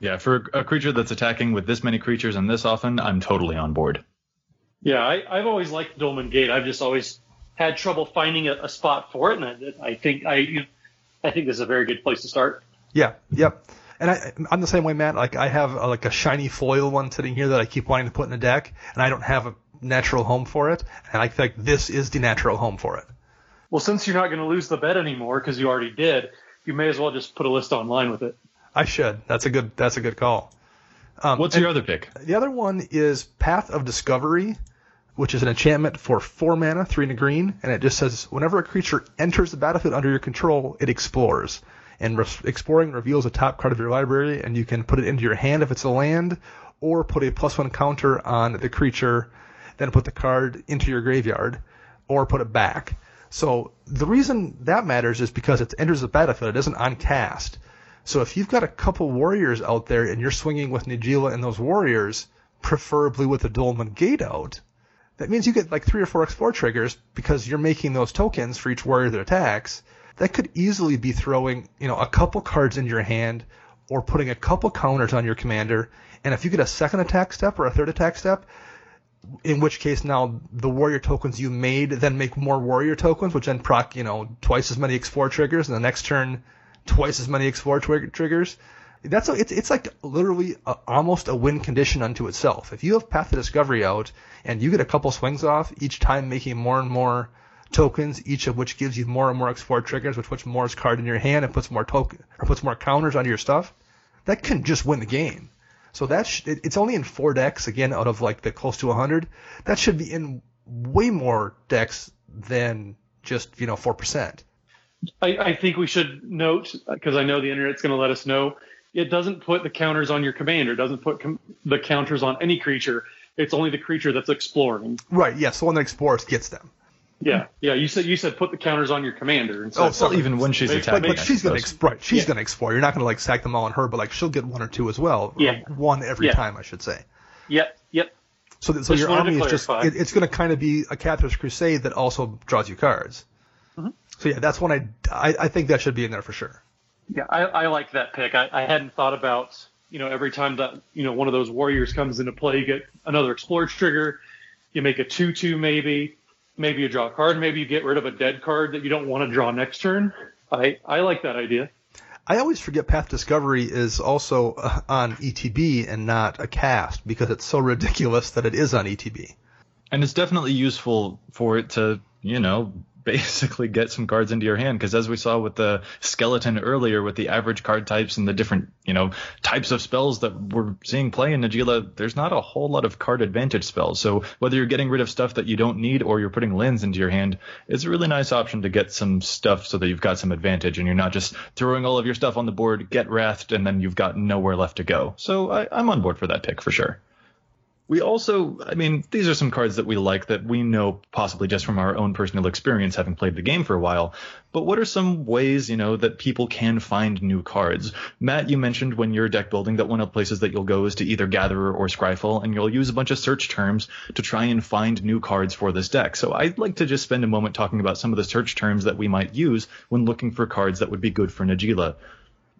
Yeah, for a creature that's attacking with this many creatures and this often, I'm totally on board. Yeah, I, have always liked Dolmen Gate. I've just always had trouble finding a, a spot for it, and I, I think I, you, I think this is a very good place to start. Yeah, yep. And I, I'm the same way, Matt. Like I have a, like a shiny foil one sitting here that I keep wanting to put in the deck, and I don't have a natural home for it. And I think this is the natural home for it. Well, since you're not going to lose the bet anymore because you already did, you may as well just put a list online with it. I should. That's a good. That's a good call. Um, What's your other pick? The other one is Path of Discovery, which is an enchantment for four mana, three and a green, and it just says whenever a creature enters the battlefield under your control, it explores. And re- exploring reveals a top card of your library, and you can put it into your hand if it's a land, or put a plus one counter on the creature, then put the card into your graveyard, or put it back. So the reason that matters is because it enters the battlefield. It isn't on cast. So if you've got a couple warriors out there and you're swinging with Najeela and those warriors, preferably with the Dolmen Gate out, that means you get like three or four explore triggers because you're making those tokens for each warrior that attacks. That could easily be throwing, you know, a couple cards in your hand or putting a couple counters on your commander. And if you get a second attack step or a third attack step, in which case now the warrior tokens you made then make more warrior tokens, which then proc, you know, twice as many explore triggers, and the next turn twice as many explore tw- triggers. That's a, it's it's like literally a, almost a win condition unto itself. If you have Path to Discovery out and you get a couple swings off each time, making more and more tokens, each of which gives you more and more explore triggers, which puts more card in your hand and puts more token or puts more counters onto your stuff, that can just win the game. So that's it's only in four decks again out of like the close to 100. That should be in way more decks than just you know four percent. I, I think we should note uh, because I know the internet's going to let us know. It doesn't put the counters on your commander. It doesn't put com- the counters on any creature. It's only the creature that's exploring. Right. Yes. Yeah, so the one that explores gets them. Yeah, yeah. You said you said put the counters on your commander. And so, oh, so even when she's attacking, but, but she's gonna explore. She's yeah. gonna explore. You're not gonna like sack them all on her, but like she'll get one or two as well. Yeah, one every yeah. time, I should say. Yep, yep. So, so your army is just it, it's gonna kind of be a Cathar's Crusade that also draws you cards. Mm-hmm. So yeah, that's one I, I I think that should be in there for sure. Yeah, I, I like that pick. I, I hadn't thought about you know every time that you know one of those warriors comes into play, you get another explore trigger. You make a two-two maybe maybe you draw a card, maybe you get rid of a dead card that you don't want to draw next turn. I I like that idea. I always forget Path Discovery is also uh, on ETB and not a cast because it's so ridiculous that it is on ETB. And it's definitely useful for it to, you know, basically get some cards into your hand. Because as we saw with the skeleton earlier with the average card types and the different you know types of spells that we're seeing play in Najeela there's not a whole lot of card advantage spells. So whether you're getting rid of stuff that you don't need or you're putting lands into your hand it's a really nice option to get some stuff so that you've got some advantage and you're not just throwing all of your stuff on the board get wrathed and then you've got nowhere left to go. So I, I'm on board for that pick for sure we also, I mean, these are some cards that we like that we know possibly just from our own personal experience having played the game for a while. But what are some ways, you know, that people can find new cards? Matt, you mentioned when you're deck building that one of the places that you'll go is to either Gatherer or Scryfall, and you'll use a bunch of search terms to try and find new cards for this deck. So I'd like to just spend a moment talking about some of the search terms that we might use when looking for cards that would be good for Najeela.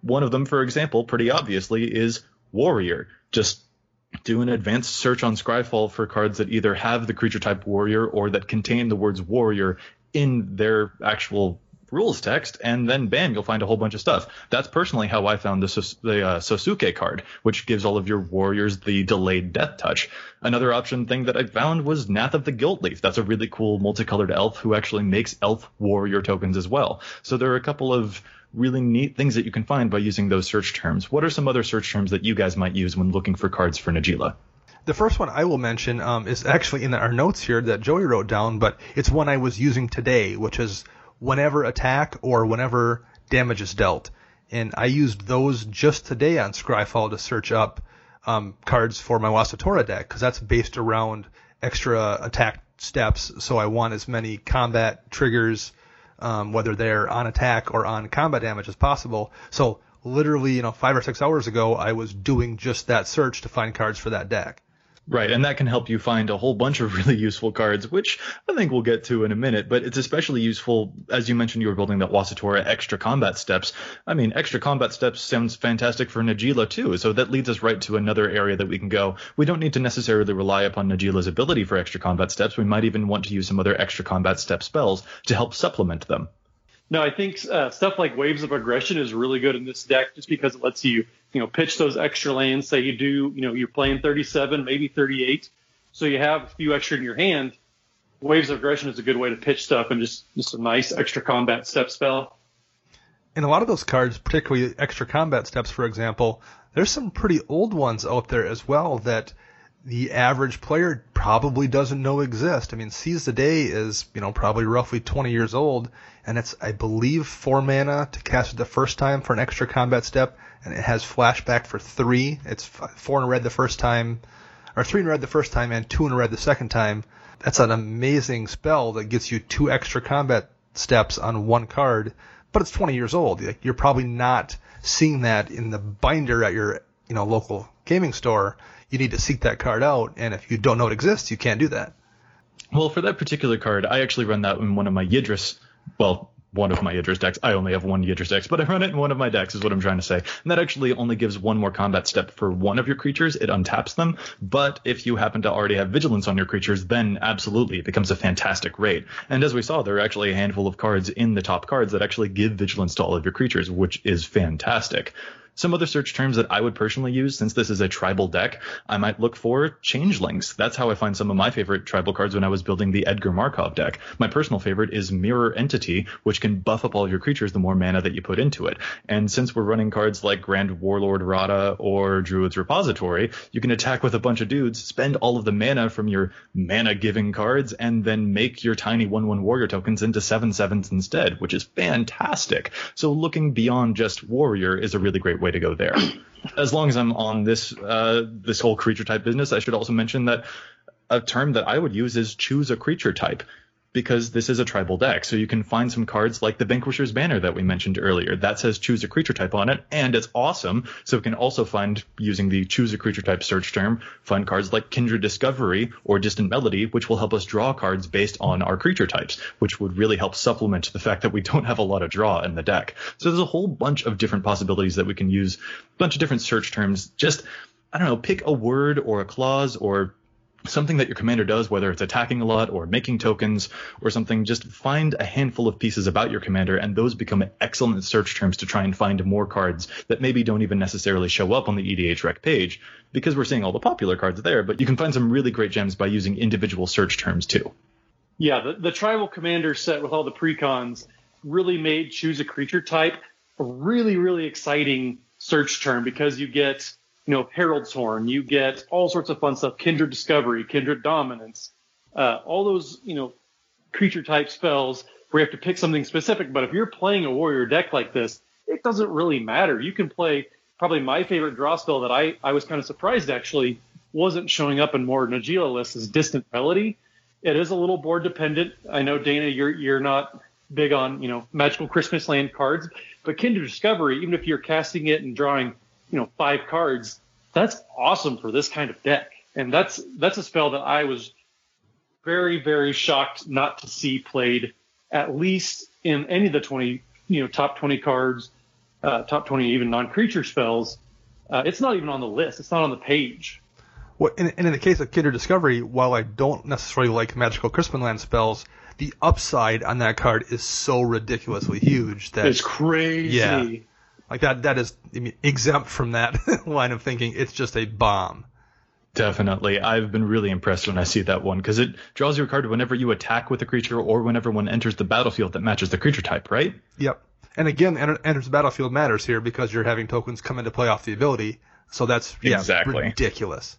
One of them, for example, pretty obviously, is Warrior. Just do an advanced search on Scryfall for cards that either have the creature type warrior or that contain the words warrior in their actual rules text, and then bam, you'll find a whole bunch of stuff. That's personally how I found the, the uh, Sosuke card, which gives all of your warriors the delayed death touch. Another option thing that I found was Nath of the Gilt-Leaf. That's a really cool multicolored elf who actually makes elf warrior tokens as well. So there are a couple of really neat things that you can find by using those search terms. What are some other search terms that you guys might use when looking for cards for Najeela? The first one I will mention um, is actually in our notes here that Joey wrote down, but it's one I was using today, which is whenever attack or whenever damage is dealt. And I used those just today on Scryfall to search up um, cards for my Wasitora deck because that's based around extra attack steps. So I want as many combat triggers um, whether they're on attack or on combat damage as possible. So literally, you know, five or six hours ago, I was doing just that search to find cards for that deck. Right, and that can help you find a whole bunch of really useful cards, which I think we'll get to in a minute. But it's especially useful, as you mentioned, you were building that Wasitora extra combat steps. I mean, extra combat steps sounds fantastic for Najeela too, so that leads us right to another area that we can go. We don't need to necessarily rely upon Najeela's ability for extra combat steps. We might even want to use some other extra combat step spells to help supplement them. No, I think uh, stuff like Waves of Aggression is really good in this deck just because it lets you, you know, pitch those extra lands. Say you do, you know, you're playing 37, maybe 38, so you have a few extra in your hand. Waves of Aggression is a good way to pitch stuff and just just a nice extra combat step spell. And a lot of those cards, particularly extra combat steps, for example, there's some pretty old ones out there as well that the average player probably doesn't know exist. I mean, Seize the Day is, you know, probably roughly 20 years old, and it's, I believe, four mana to cast it the first time for an extra combat step, and it has flashback for three. It's four in red the first time, or three in red the first time, and two in red the second time. That's an amazing spell that gets you two extra combat steps on one card, but it's 20 years old. You're probably not seeing that in the binder at your, you know, local gaming store you need to seek that card out. And if you don't know it exists, you can't do that. Well, for that particular card, I actually run that in one of my Yidris. Well, one of my Yidris decks. I only have one Yidris deck, but I run it in one of my decks, is what I'm trying to say. And that actually only gives one more combat step for one of your creatures. It untaps them. But if you happen to already have Vigilance on your creatures, then absolutely it becomes a fantastic raid. And as we saw, there are actually a handful of cards in the top cards that actually give Vigilance to all of your creatures, which is fantastic. Some other search terms that I would personally use, since this is a tribal deck, I might look for changelings. That's how I find some of my favorite tribal cards when I was building the Edgar Markov deck. My personal favorite is Mirror Entity, which can buff up all your creatures the more mana that you put into it. And since we're running cards like Grand Warlord Radha or Druid's Repository, you can attack with a bunch of dudes, spend all of the mana from your mana giving cards, and then make your tiny 1-1 warrior tokens into 7-7s instead, which is fantastic. So looking beyond just warrior is a really great way way to go there. As long as I'm on this uh, this whole creature type business, I should also mention that a term that I would use is choose a creature type because this is a tribal deck. So you can find some cards like the Vanquisher's Banner that we mentioned earlier. That says choose a creature type on it, and it's awesome. So we can also find, using the choose a creature type search term, find cards like Kindred Discovery or Distant Melody, which will help us draw cards based on our creature types, which would really help supplement the fact that we don't have a lot of draw in the deck. So there's a whole bunch of different possibilities that we can use, a bunch of different search terms. Just I don't know, pick a word or a clause or something that your commander does, whether it's attacking a lot or making tokens or something, just find a handful of pieces about your commander, and those become excellent search terms to try and find more cards that maybe don't even necessarily show up on the EDHREC page because we're seeing all the popular cards there, but you can find some really great gems by using individual search terms too. Yeah, the, the tribal commander set with all the precons really made choose a creature type a really, really exciting search term because you get you know, Herald's Horn, you get all sorts of fun stuff, Kindred Discovery, Kindred Dominance, uh, all those, you know, creature type spells where you have to pick something specific. But if you're playing a warrior deck like this, it doesn't really matter. You can play probably my favorite draw spell that I, I was kind of surprised actually wasn't showing up in more Najeela lists is Distant Melody. It is a little board dependent. I know Dana, you're you're not big on you know magical Christmas land cards, but Kindred Discovery, even if you're casting it and drawing you know five cards, that's awesome for this kind of deck. And that's that's a spell that I was very very shocked not to see played at least in any of the 20 you know top 20 cards, uh, top 20 even non-creature spells. Uh, it's not even on the list. It's not on the page. Well, and, and in the case of Kindred Discovery, while I don't necessarily like magical Christmas Land spells, the upside on that card is so ridiculously huge that it's crazy. Yeah, like that, that is I mean, exempt from that line of thinking. It's just a bomb. Definitely. I've been really impressed when I see that one because it draws your card whenever you attack with a creature or whenever one enters the battlefield that matches the creature type, right? Yep. And again, enter, enters the battlefield matters here because you're having tokens come into play off the ability. So that's yeah, exactly. ridiculous.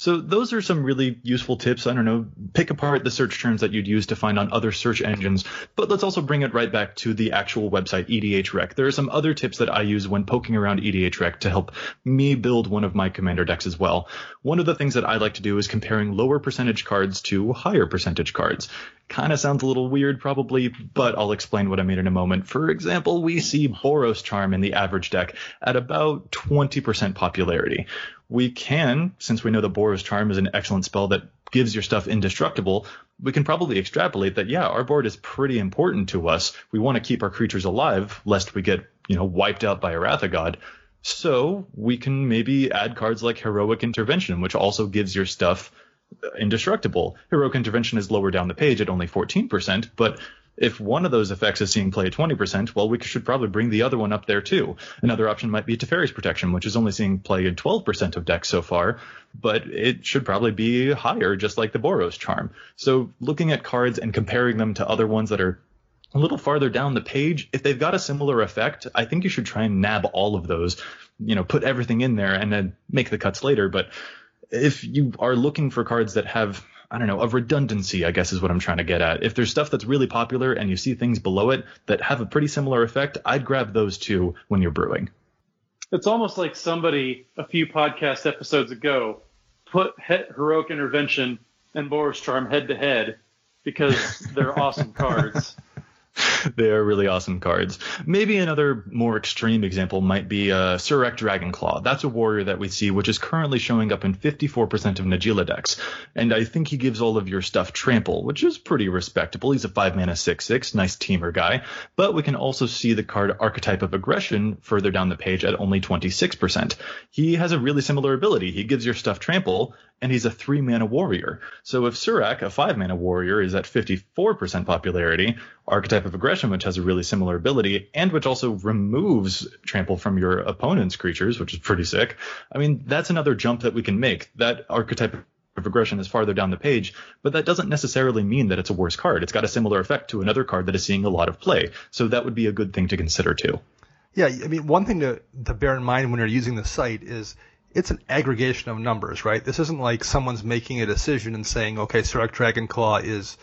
So those are some really useful tips. I don't know, pick apart the search terms that you'd use to find on other search engines, but let's also bring it right back to the actual website EDHREC. There are some other tips that I use when poking around EDHREC to help me build one of my commander decks as well. One of the things that I like to do is comparing lower percentage cards to higher percentage cards. Kind of sounds a little weird probably, but I'll explain what I mean in a moment. For example, we see Boros Charm in the average deck at about 20% popularity we can, since we know that Boros Charm is an excellent spell that gives your stuff indestructible, we can probably extrapolate that, yeah, our board is pretty important to us. We want to keep our creatures alive, lest we get, you know, wiped out by a Wrath of God. So we can maybe add cards like Heroic Intervention, which also gives your stuff indestructible. Heroic Intervention is lower down the page at only 14%, but if one of those effects is seeing play at 20%, well, we should probably bring the other one up there too. Another option might be Teferi's Protection, which is only seeing play in 12% of decks so far, but it should probably be higher, just like the Boros Charm. So looking at cards and comparing them to other ones that are a little farther down the page, if they've got a similar effect, I think you should try and nab all of those, you know, put everything in there and then make the cuts later. But if you are looking for cards that have I don't know, of redundancy, I guess is what I'm trying to get at. If there's stuff that's really popular and you see things below it that have a pretty similar effect, I'd grab those too when you're brewing. It's almost like somebody a few podcast episodes ago put Heroic Intervention and Boros Charm head to head because they're awesome cards. they are really awesome cards. Maybe another more extreme example might be uh, Surrak Dragonclaw. That's a warrior that we see, which is currently showing up in 54% of Najeela decks. And I think he gives all of your stuff trample, which is pretty respectable. He's a 5 mana 6 6, nice teamer guy. But we can also see the card Archetype of Aggression further down the page at only 26%. He has a really similar ability. He gives your stuff trample, and he's a 3 mana warrior. So if Surrak, a 5 mana warrior, is at 54% popularity, Archetype of Aggression, which has a really similar ability, and which also removes trample from your opponent's creatures, which is pretty sick. I mean, that's another jump that we can make. That Archetype of Aggression is farther down the page, but that doesn't necessarily mean that it's a worse card. It's got a similar effect to another card that is seeing a lot of play. So that would be a good thing to consider too. Yeah, I mean, one thing to, to bear in mind when you're using the site is it's an aggregation of numbers, right? This isn't like someone's making a decision and saying, okay, Surrak Dragonclaw is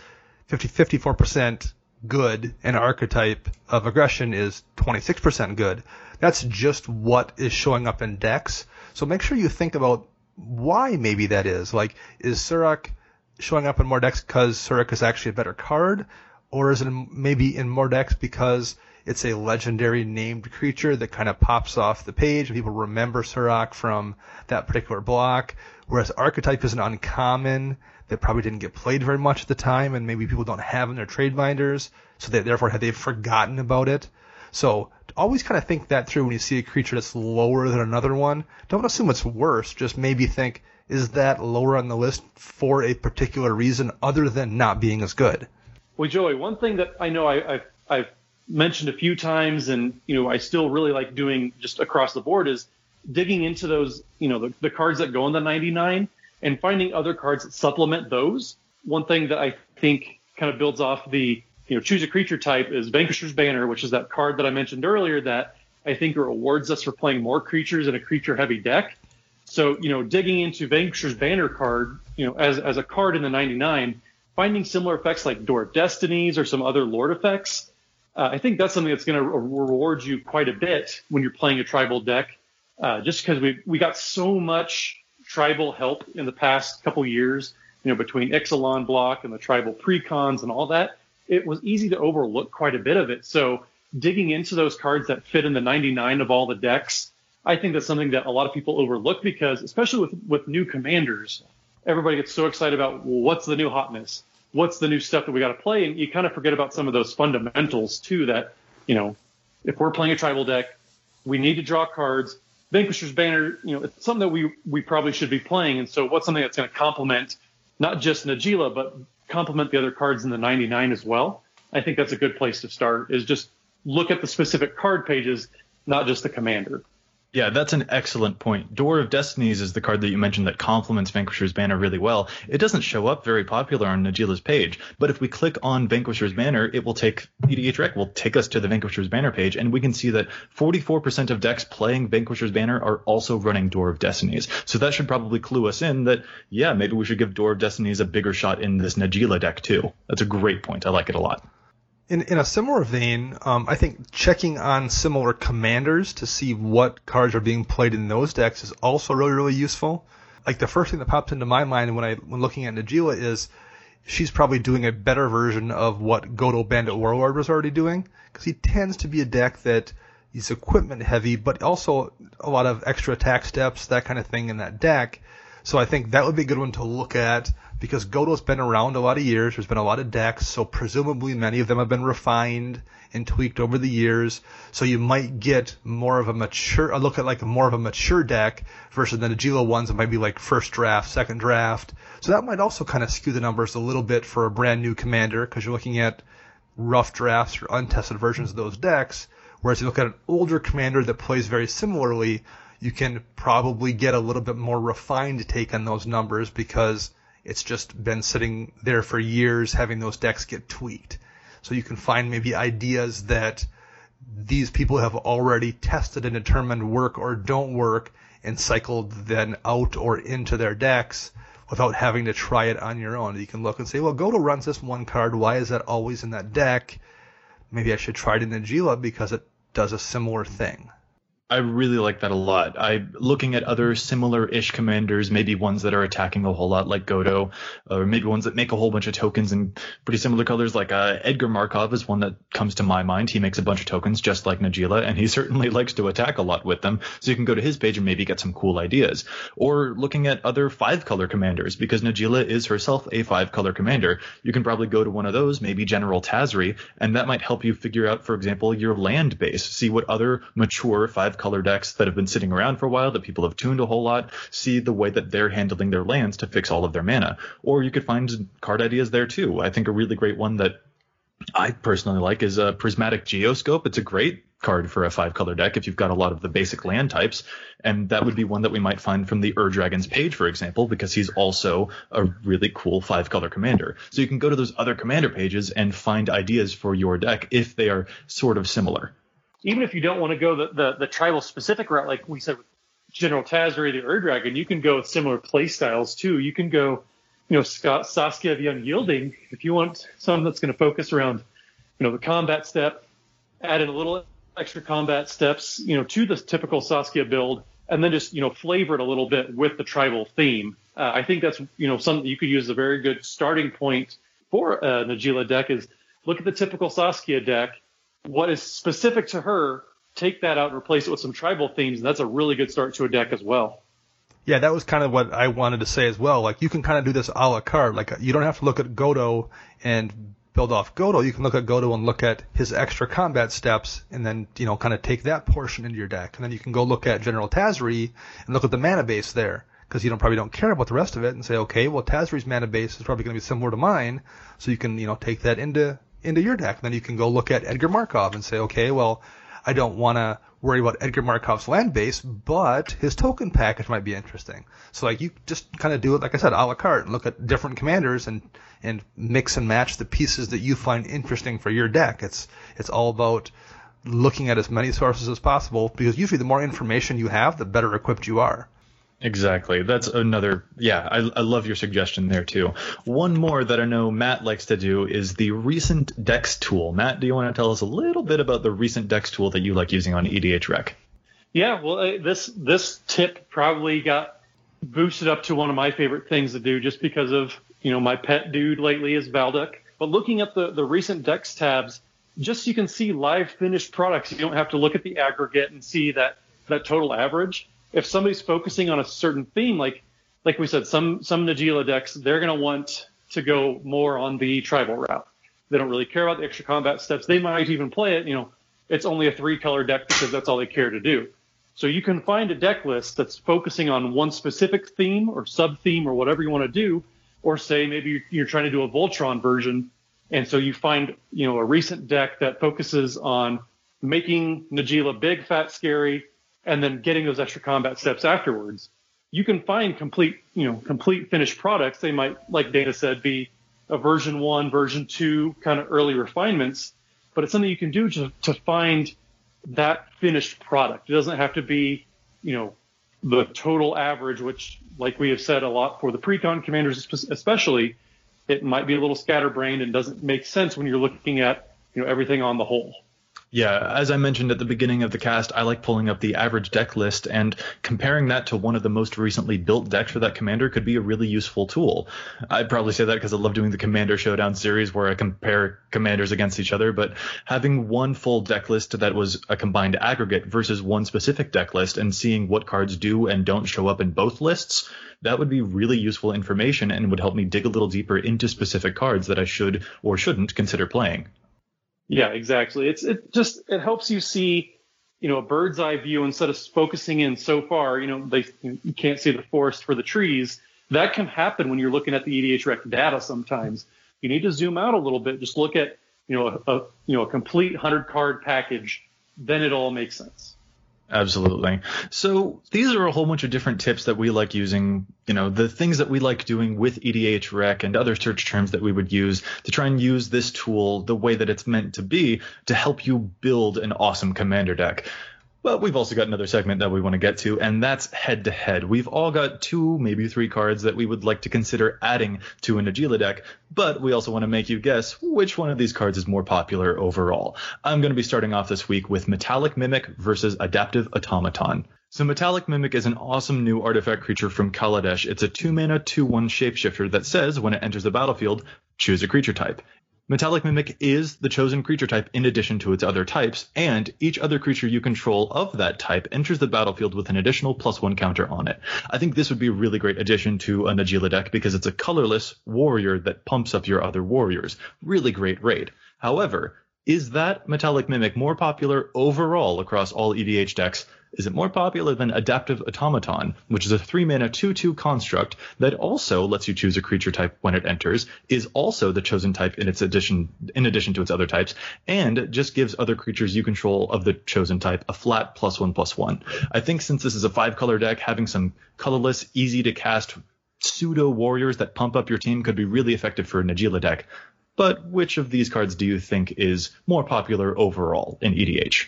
50, 54% good and archetype of aggression is 26% good. That's just what is showing up in decks. So make sure you think about why maybe that is. Like, is Surrak showing up in more decks because Surrak is actually a better card? Or is it maybe in more decks because it's a legendary named creature that kind of pops off the page. People remember Surrak from that particular block, whereas Archetype is an uncommon that probably didn't get played very much at the time, and maybe people don't have in their trade binders, so they therefore have they've forgotten about it. So always kind of think that through when you see a creature that's lower than another one. Don't assume it's worse. Just maybe think, is that lower on the list for a particular reason other than not being as good? Well, Joey, one thing that I know I, I've, I've mentioned a few times, and you know I still really like doing just across the board is digging into those, you know, the, the cards that go in the 99 and finding other cards that supplement those. One thing that I think kind of builds off the, you know, choose a creature type is Vanquisher's Banner, which is that card that I mentioned earlier that I think rewards us for playing more creatures in a creature heavy deck. So, you know, digging into Vanquisher's Banner card, you know, as, as a card in the 99, finding similar effects like Door of Destinies or some other Lord effects, uh, I think that's something that's going to reward you quite a bit when you're playing a tribal deck. Uh, just because we we got so much tribal help in the past couple years, you know, between Ixalan block and the tribal precons and all that, it was easy to overlook quite a bit of it. So digging into those cards that fit in the 99 of all the decks, I think that's something that a lot of people overlook because, especially with with new commanders, everybody gets so excited about well, what's the new hotness what's the new stuff that we got to play, and you kind of forget about some of those fundamentals too. That you know, if we're playing a tribal deck, we need to draw cards. Vanquisher's Banner, you know, it's something that we we probably should be playing, and so what's something that's going to complement not just Najeela, but complement the other cards in the 99 as well. I think that's a good place to start. Is just look at the specific card pages, not just the commander. Yeah, that's an excellent point. Door of Destinies is the card that you mentioned that complements Vanquisher's Banner really well. It doesn't show up very popular on Najeela's page, but if we click on Vanquisher's Banner, it will take EDH Rec will take us to the Vanquisher's Banner page, and we can see that 44% of decks playing Vanquisher's Banner are also running Door of Destinies. So that should probably clue us in that yeah, maybe we should give Door of Destinies a bigger shot in this Najila deck too. That's a great point. I like it a lot. In, in a similar vein, um, I think checking on similar commanders to see what cards are being played in those decks is also really, really useful. Like the first thing that pops into my mind when I when looking at Najeela is she's probably doing a better version of what Godo Bandit Warlord was already doing because he tends to be a deck that is equipment heavy, but also a lot of extra attack steps, that kind of thing in that deck. So I think that would be a good one to look at because Godo's been around a lot of years. There's been a lot of decks, so presumably many of them have been refined and tweaked over the years. So you might get more of a mature, a look at like more of a mature deck versus the Najeela ones that might be like first draft, second draft. So that might also kind of skew the numbers a little bit for a brand new commander because you're looking at rough drafts or untested versions of those decks. Whereas you look at an older commander that plays very similarly, you can probably get a little bit more refined take on those numbers because it's just been sitting there for years having those decks get tweaked. So you can find maybe ideas that these people have already tested and determined work or don't work and cycled then out or into their decks without having to try it on your own. You can look and say, well, Godo runs this one card. Why is that always in that deck? Maybe I should try it in Najeela because it does a similar thing. I really like that a lot. I looking at other similar-ish commanders, maybe ones that are attacking a whole lot like Godo, or maybe ones that make a whole bunch of tokens in pretty similar colors. Like uh, Edgar Markov is one that comes to my mind. He makes a bunch of tokens just like Najeela, and he certainly likes to attack a lot with them. So you can go to his page and maybe get some cool ideas. Or looking at other five-color commanders, because Najeela is herself a five-color commander. You can probably go to one of those, maybe General Tazri, and that might help you figure out, for example, your land base. See what other mature five color decks that have been sitting around for a while that people have tuned a whole lot, see the way that they're handling their lands to fix all of their mana. Or you could find card ideas there too. I think a really great one that I personally like is a Prismatic Geoscope. It's a great card for a five color deck if you've got a lot of the basic land types. And that would be one that we might find from the Ur Dragon's page, for example, because he's also a really cool five color commander. So you can go to those other commander pages and find ideas for your deck if they are sort of similar even if you don't want to go the, the, the tribal specific route, like we said with General Tazri, the Ur Dragon, you can go with similar play styles too. You can go, you know, Scott, Saskia of Unyielding if you want something that's going to focus around, you know, the combat step, add in a little extra combat steps, you know, to the typical Saskia build, and then just you know flavor it a little bit with the tribal theme. Uh, I think that's you know something you could use as a very good starting point for a Najeela deck is look at the typical Saskia deck what is specific to her, take that out and replace it with some tribal themes, and that's a really good start to a deck as well. Yeah, that was kind of what I wanted to say as well. Like you can kind of do this a la carte. Like you don't have to look at Godo and build off Godo. You can look at Godo and look at his extra combat steps, and then you know kind of take that portion into your deck. And then you can go look at General Tazri and look at the mana base there because you don't probably don't care about the rest of it and say, okay, well Tazri's mana base is probably going to be similar to mine, so you can you know take that into into your deck. Then you can go look at Edgar Markov and say, okay, well, I don't want to worry about Edgar Markov's land base, but his token package might be interesting. So like you just kind of do it, like I said, a la carte and look at different commanders and, and mix and match the pieces that you find interesting for your deck. It's, it's all about looking at as many sources as possible because usually the more information you have, the better equipped you are. Exactly. That's another. Yeah, I, I love your suggestion there too. One more that I know Matt likes to do is the recent Decks tool. Matt, do you want to tell us a little bit about the recent Decks tool that you like using on EDH Rec? Yeah, well, uh, this this tip probably got boosted up to one of my favorite things to do just because of you know my pet dude lately is Valduk. But looking at the the recent Decks tabs, just so you can see live finished products, you don't have to look at the aggregate and see that that total average if somebody's focusing on a certain theme, like like we said, some some Najeela decks, they're going to want to go more on the tribal route. They don't really care about the extra combat steps. They might even play it, you know, it's only a three color deck because that's all they care to do. So you can find a deck list that's focusing on one specific theme or sub theme or whatever you want to do, or say maybe you're trying to do a Voltron version, and so you find you know a recent deck that focuses on making Najeela big, fat, scary, and then getting those extra combat steps afterwards. You can find complete, you know, complete finished products. They might, like Dana said, be a version one, version two kind of early refinements, but it's something you can do to, to find that finished product. It doesn't have to be, you know, the total average, which, like we have said a lot for the pre-con commanders, especially, it might be a little scatterbrained and doesn't make sense when you're looking at, you know, everything on the whole. Yeah, as I mentioned at the beginning of the cast, I like pulling up the average deck list and comparing that to one of the most recently built decks for that commander could be a really useful tool. I'd probably say that because I love doing the Commander Showdown series where I compare commanders against each other, but having one full deck list that was a combined aggregate versus one specific deck list and seeing what cards do and don't show up in both lists, that would be really useful information and would help me dig a little deeper into specific cards that I should or shouldn't consider playing. Yeah, exactly. It's it just it helps you see, you know, a bird's eye view instead of focusing in so far. You know, they you can't see the forest for the trees. That can happen when you're looking at the EDH Rec data. Sometimes you need to zoom out a little bit. Just look at you know a, a you know a complete hundred card package. Then it all makes sense. Absolutely. So these are a whole bunch of different tips that we like using, you know, the things that we like doing with EDH Rec and other search terms that we would use to try and use this tool the way that it's meant to be to help you build an awesome commander deck. But we've also got another segment that we want to get to, and that's head to head. We've all got two, maybe three cards that we would like to consider adding to a Najeela deck, but we also want to make you guess which one of these cards is more popular overall. I'm going to be starting off this week with Metallic Mimic versus Adaptive Automaton. So Metallic Mimic is an awesome new artifact creature from Kaladesh. It's a 2 mana 2 1 shapeshifter that says when it enters the battlefield, choose a creature type. Metallic Mimic is the chosen creature type in addition to its other types, and each other creature you control of that type enters the battlefield with an additional plus one counter on it. I think this would be a really great addition to a Najeela deck because it's a colorless warrior that pumps up your other warriors. Really great raid. However, is that Metallic Mimic more popular overall across all EDH decks? Is it more popular than Adaptive Automaton, which is a 3 mana 2 2 construct that also lets you choose a creature type when it enters, is also the chosen type in its addition in addition to its other types, and just gives other creatures you control of the chosen type a flat plus one plus one. I think since this is a five color deck, having some colorless, easy to cast pseudo warriors that pump up your team could be really effective for a Najeela deck. But which of these cards do you think is more popular overall in EDH?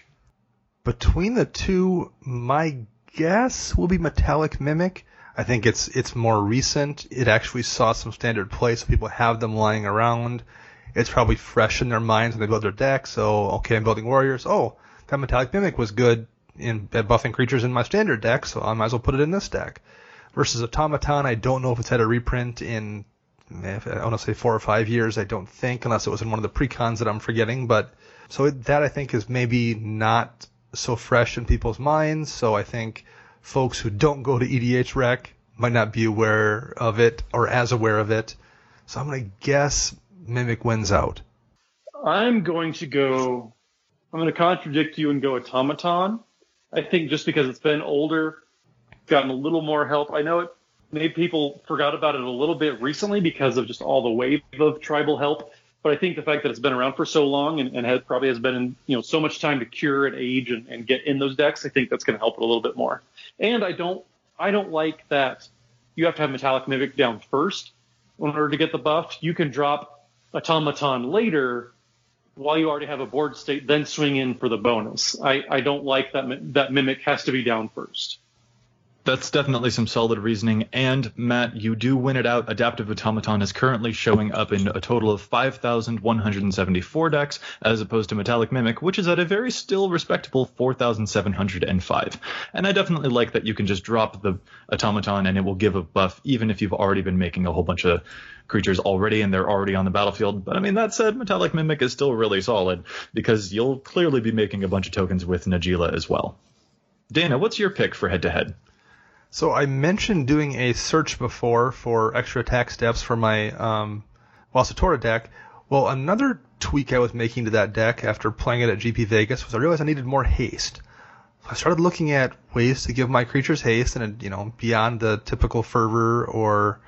Between the two, my guess will be Metallic Mimic. I think it's it's more recent. It actually saw some standard play, so people have them lying around. It's probably fresh in their minds when they build their deck. So okay, I'm building warriors. Oh, that Metallic Mimic was good in at buffing creatures in my standard deck, so I might as well put it in this deck. Versus Automaton, I don't know if it's had a reprint in I want to say four or five years. I don't think, unless it was in one of the precons that I'm forgetting. But so that I think is maybe not so fresh in people's minds. So I think folks who don't go to EDH Rec might not be aware of it or as aware of it. So I'm going to guess Mimic wins out. I'm going to go. I'm going to contradict you and go Automaton. I think just because it's been older, gotten a little more help. I know it maybe people forgot about it a little bit recently because of just all the wave of tribal help. But I think the fact that it's been around for so long and, and has, probably has been in you know so much time to cure and age and, and get in those decks, I think that's going to help it a little bit more. And I don't I don't like that you have to have Metallic Mimic down first in order to get the buff. You can drop Automaton later while you already have a board state, then swing in for the bonus. I, I don't like that that Mimic has to be down first. That's definitely some solid reasoning. And Matt, you do win it out. Adaptive Automaton is currently showing up in a total of 5,174 decks, as opposed to Metallic Mimic, which is at a very still respectable 4,705. And I definitely like that you can just drop the Automaton and it will give a buff, even if you've already been making a whole bunch of creatures already and they're already on the battlefield. But I mean, that said, Metallic Mimic is still really solid because you'll clearly be making a bunch of tokens with Najeela as well. Dana, what's your pick for head to head? So I mentioned doing a search before for extra attack steps for my um, Wasitora deck. Well, another tweak I was making to that deck after playing it at GP Vegas was I realized I needed more haste. So I started looking at ways to give my creatures haste, and you know, beyond the typical fervor or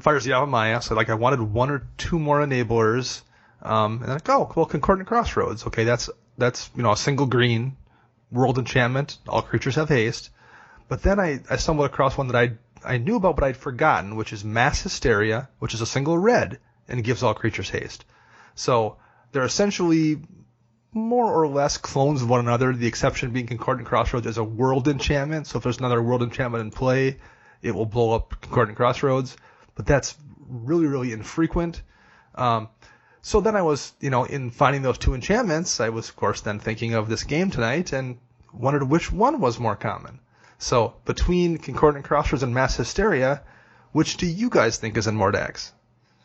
fires the Yavimaya. So like I wanted one or two more enablers, um, and then like, oh, well, Concordant Crossroads. Okay, that's that's you know a single green world enchantment. All creatures have haste. But then I, I stumbled across one that I I knew about but I'd forgotten, which is Mass Hysteria, which is a single red and gives all creatures haste. So they're essentially more or less clones of one another, the exception being Concordant Crossroads is a world enchantment. So if there's another world enchantment in play, it will blow up Concordant Crossroads. But that's really, really infrequent. Um, so then I was, you know, in finding those two enchantments, I was, of course, then thinking of this game tonight and wondered which one was more common. So between Concordant Crossroads and Mass Hysteria, which do you guys think is in more decks?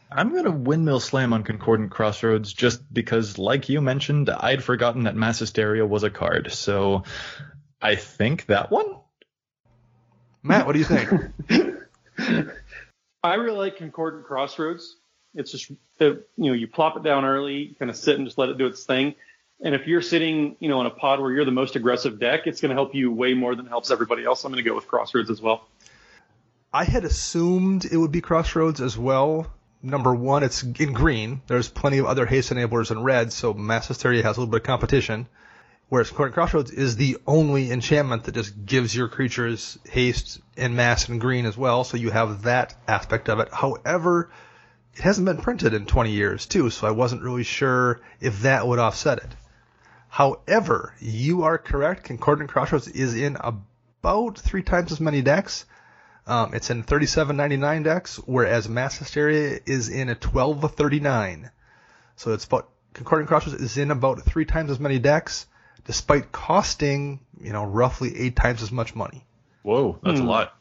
I'm going to windmill slam on Concordant Crossroads just because, like you mentioned, I'd forgotten that Mass Hysteria was a card. So I think that one. Matt, what do you think? I really like Concordant Crossroads. It's just, you know, you plop it down early, kind of sit and just let it do its thing. And if you're sitting, you know, in a pod where you're the most aggressive deck, it's going to help you way more than it helps everybody else. I'm going to go with Crossroads as well. I had assumed it would be Crossroads as well. Number one, it's in green. There's plenty of other haste enablers in red, so Mass Hysteria has a little bit of competition. Whereas Crossroads is the only enchantment that just gives your creatures haste and mass and green as well, so you have that aspect of it. However, it hasn't been printed in 20 years too, so I wasn't really sure if that would offset it. However, you are correct. Concordant Crossroads is in about three times as many decks. Um, it's in 37.99 decks, whereas Mass Hysteria is in a 12.39. So it's about Concordant Crossroads is in about three times as many decks, despite costing you know roughly eight times as much money. Whoa, that's Hmm. a lot.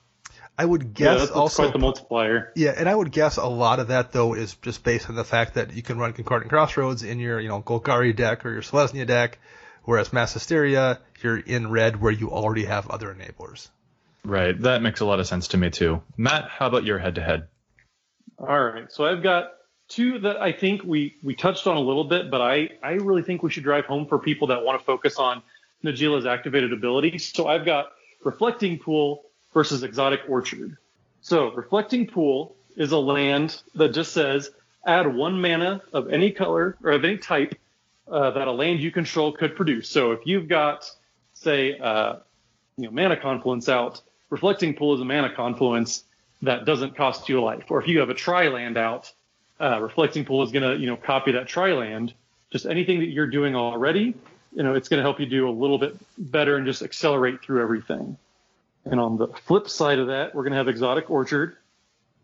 I would Yeah, guess that's, that's also quite the multiplier. yeah, and I would guess a lot of that though is just based on the fact that you can run Concordant Crossroads in your, you know, Golgari deck or your Selesnya deck, whereas Mass Hysteria, you're in red where you already have other enablers. Right, that makes a lot of sense to me too. Matt, how about your head-to-head? All right, so I've got two that I think we we touched on a little bit, but I I really think we should drive home for people that want to focus on Najeela's activated ability. So I've got Reflecting Pool versus Exotic Orchard. So Reflecting Pool is a land that just says add one mana of any color or of any type uh, that a land you control could produce. So if you've got, say, uh, you know, mana confluence out, Reflecting Pool is a mana confluence that doesn't cost you a life. Or if you have a tri land out, uh, Reflecting Pool is going to, you know, copy that tri land. Just anything that you're doing already, you know, it's going to help you do a little bit better and just accelerate through everything. And on the flip side of that, we're going to have Exotic Orchard,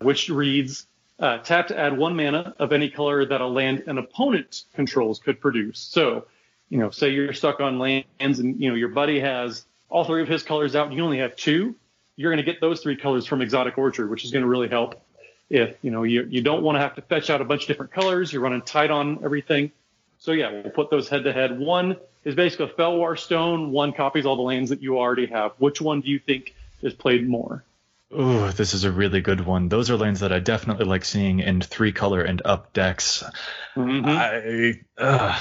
which reads, uh, tap to add one mana of any color that a land an opponent controls could produce. So, you know, say you're stuck on lands and, you know, your buddy has all three of his colors out and you only have two, you're going to get those three colors from Exotic Orchard, which is going to really help if, you know, you, you don't want to have to fetch out a bunch of different colors, you're running tight on everything. So yeah, we'll put those head to head. One is basically a Fellwar Stone. One copies all the lands that you already have. Which one do you think is played more? Ooh, this is a really good one. Those are lands that I definitely like seeing in three color and up decks. Mhm. I, uh,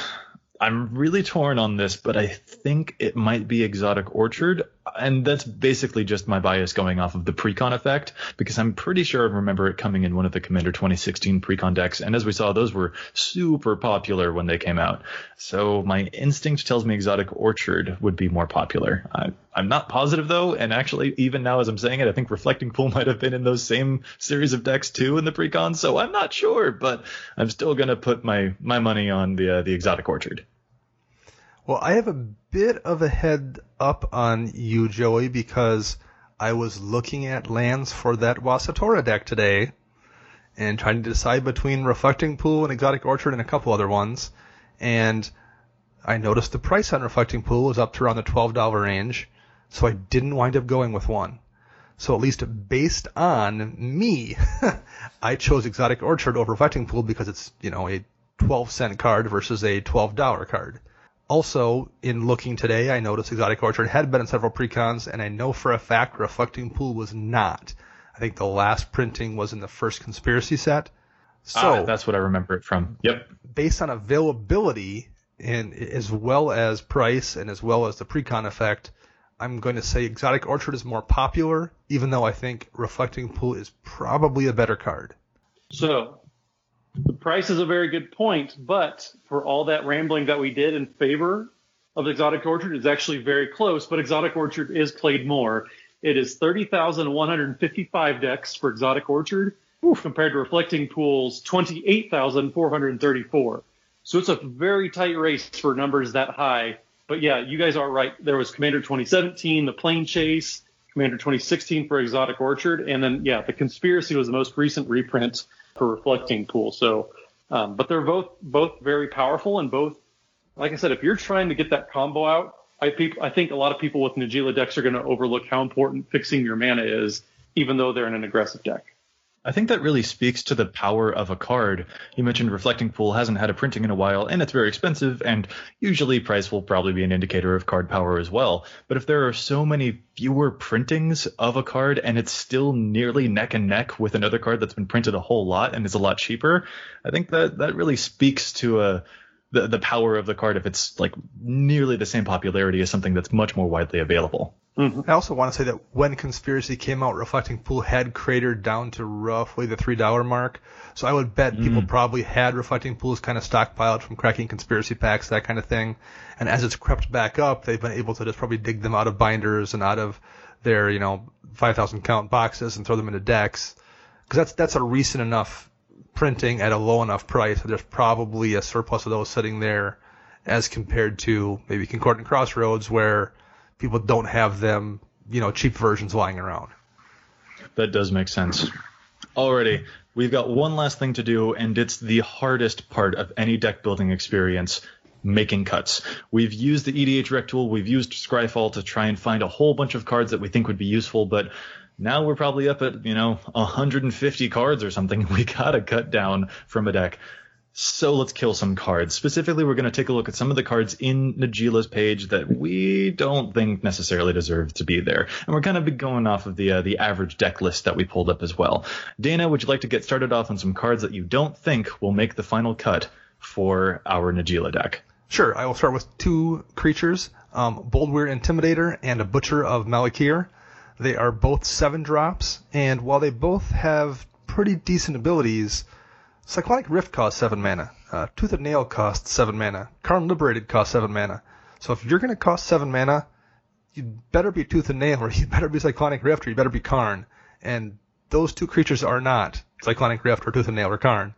I'm really torn on this, but I think it might be Exotic Orchard, and that's basically just my bias going off of the precon effect, because I'm pretty sure I remember it coming in one of the Commander 2016 precon decks, and as we saw, those were super popular when they came out. So my instinct tells me Exotic Orchard would be more popular. I, I'm not positive though, and actually, even now as I'm saying it, I think Reflecting Pool might have been in those same series of decks too in the precon, so I'm not sure, but I'm still gonna put my my money on the uh, the Exotic Orchard. Well, I have a bit of a head up on you, Joey, because I was looking at lands for that Wasitora deck today and trying to decide between Reflecting Pool and Exotic Orchard and a couple other ones. And I noticed the price on Reflecting Pool was up to around the $12 range, so I didn't wind up going with one. So at least based on me, I chose Exotic Orchard over Reflecting Pool because it's, you know, a 12 cent card versus a $12 card. Also, in looking today, I noticed Exotic Orchard had been in several precons, and I know for a fact Reflecting Pool was not. I think the last printing was in the first conspiracy set. So, Ah, that's what I remember it from. Yep. based on availability and as well as price and as well as the precon effect, I'm going to say Exotic Orchard is more popular, even though I think Reflecting Pool is probably a better card. So the price is a very good point, but for all that rambling that we did in favor of Exotic Orchard, it's actually very close, but Exotic Orchard is played more. It is 30,155 decks for Exotic Orchard compared to Reflecting Pool's 28,434. So it's a very tight race for numbers that high. But yeah, you guys are right. There was Commander 2017, the Plane Chase, Commander 2016 for Exotic Orchard, and then yeah, the Conspiracy was the most recent reprint for Reflecting Pool. So, um, but they're both both very powerful and both, like I said, if you're trying to get that combo out, I I think a lot of people with Najeela decks are going to overlook how important fixing your mana is, even though they're in an aggressive deck. I think that really speaks to the power of a card. You mentioned Reflecting Pool hasn't had a printing in a while, and it's very expensive, and usually price will probably be an indicator of card power as well. But if there are so many fewer printings of a card, and it's still nearly neck and neck with another card that's been printed a whole lot and is a lot cheaper, I think that that really speaks to a the, the power of the card if it's like nearly the same popularity as something that's much more widely available. Mm-hmm. I also want to say that when Conspiracy came out, Reflecting Pool had cratered down to roughly the three dollar mark. So I would bet mm. people probably had Reflecting Pools kind of stockpiled from cracking conspiracy packs, that kind of thing. And as it's crept back up, they've been able to just probably dig them out of binders and out of their, you know, five thousand count boxes and throw them into decks. Because that's that's a recent enough printing at a low enough price. that There's probably a surplus of those sitting there as compared to maybe Concordant Crossroads where people don't have them, you know, cheap versions lying around. That does make sense. Alrighty, we've got one last thing to do, and it's the hardest part of any deck building experience making cuts. We've used the EDH Rec tool, we've used Scryfall to try and find a whole bunch of cards that we think would be useful, but now we're probably up at, you know, 150 cards or something. We gotta cut down from a deck. So let's kill some cards. Specifically, we're going to take a look at some of the cards in Najeela's page that we don't think necessarily deserve to be there. And we're to be going off of the uh, the average deck list that we pulled up as well. Dana, would you like to get started off on some cards that you don't think will make the final cut for our Najeela deck? Sure. I will start with two creatures, um, Intimidator and a Butcher of Malakir. They are both seven drops, and while they both have pretty decent abilities, Cyclonic Rift costs 7 mana. Uh, Tooth and Nail costs 7 mana. Karn Liberated costs 7 mana. So if you're going to cost 7 mana, you better be Tooth and Nail, or you better be Cyclonic Rift, or you better be Karn. And those two creatures are not Cyclonic Rift or Tooth and Nail or Karn.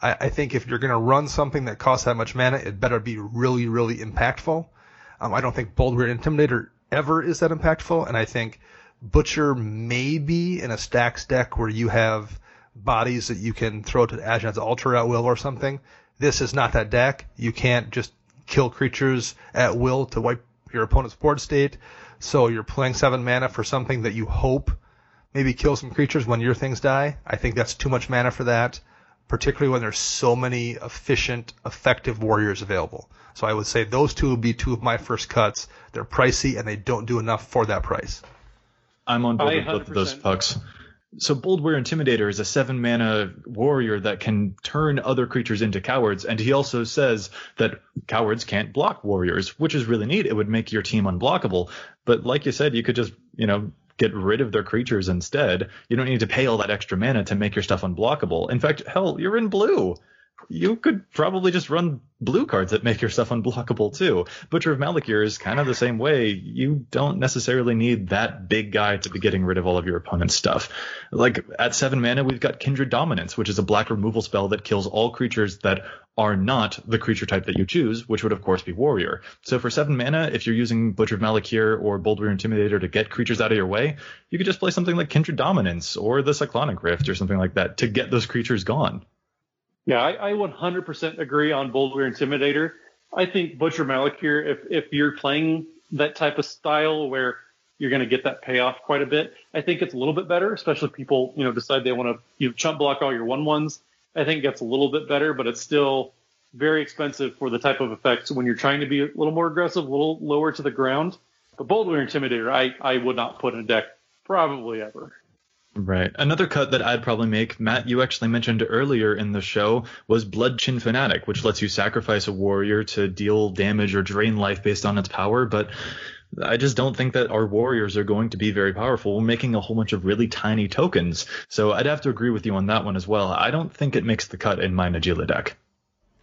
I, I think if you're going to run something that costs that much mana, it better be really, really impactful. Um, I don't think Boldwyr Intimidator ever is that impactful, and I think Butcher may be in a stacks deck where you have bodies that you can throw to Ashnod's Altar at will or something. This is not that deck. You can't just kill creatures at will to wipe your opponent's board state. So you're playing seven mana for something that you hope maybe kill some creatures when your things die. I think that's too much mana for that, particularly when there's so many efficient, effective warriors available. So I would say those two would be two of my first cuts. They're pricey and they don't do enough for that price. I'm on board with both of those pucks. So Boldwyr Intimidator is a seven mana warrior that can turn other creatures into cowards, and he also says that cowards can't block warriors, which is really neat. It would make your team unblockable. But like you said, you could just, you know, get rid of their creatures instead. You don't need to pay all that extra mana to make your stuff unblockable. In fact, hell, you're in blue you could probably just run blue cards that make yourself unblockable too. Butcher of Malakir is kind of the same way. You don't necessarily need that big guy to be getting rid of all of your opponent's stuff. Like at seven mana, we've got Kindred Dominance, which is a black removal spell that kills all creatures that are not the creature type that you choose, which would of course be Warrior. So for seven mana, if you're using Butcher of Malakir or Boldwyr Intimidator to get creatures out of your way, you could just play something like Kindred Dominance or the Cyclonic Rift or something like that to get those creatures gone. Yeah, I, I 100% agree on Boldwyr Intimidator. I think Butcher Malakir, if if you're playing that type of style where you're going to get that payoff quite a bit, I think it's a little bit better, especially if people you know decide they want to you know, chump block all your one ones. I think it gets a little bit better, but it's still very expensive for the type of effects when you're trying to be a little more aggressive, a little lower to the ground. But Boldwyr Intimidator, I, I would not put in a deck probably ever. Right. Another cut that I'd probably make, Matt, you actually mentioned earlier in the show, was Bloodchin Fanatic, which lets you sacrifice a warrior to deal damage or drain life based on its power. But I just don't think that our warriors are going to be very powerful. We're making a whole bunch of really tiny tokens. So I'd have to agree with you on that one as well. I don't think it makes the cut in my Najeela deck.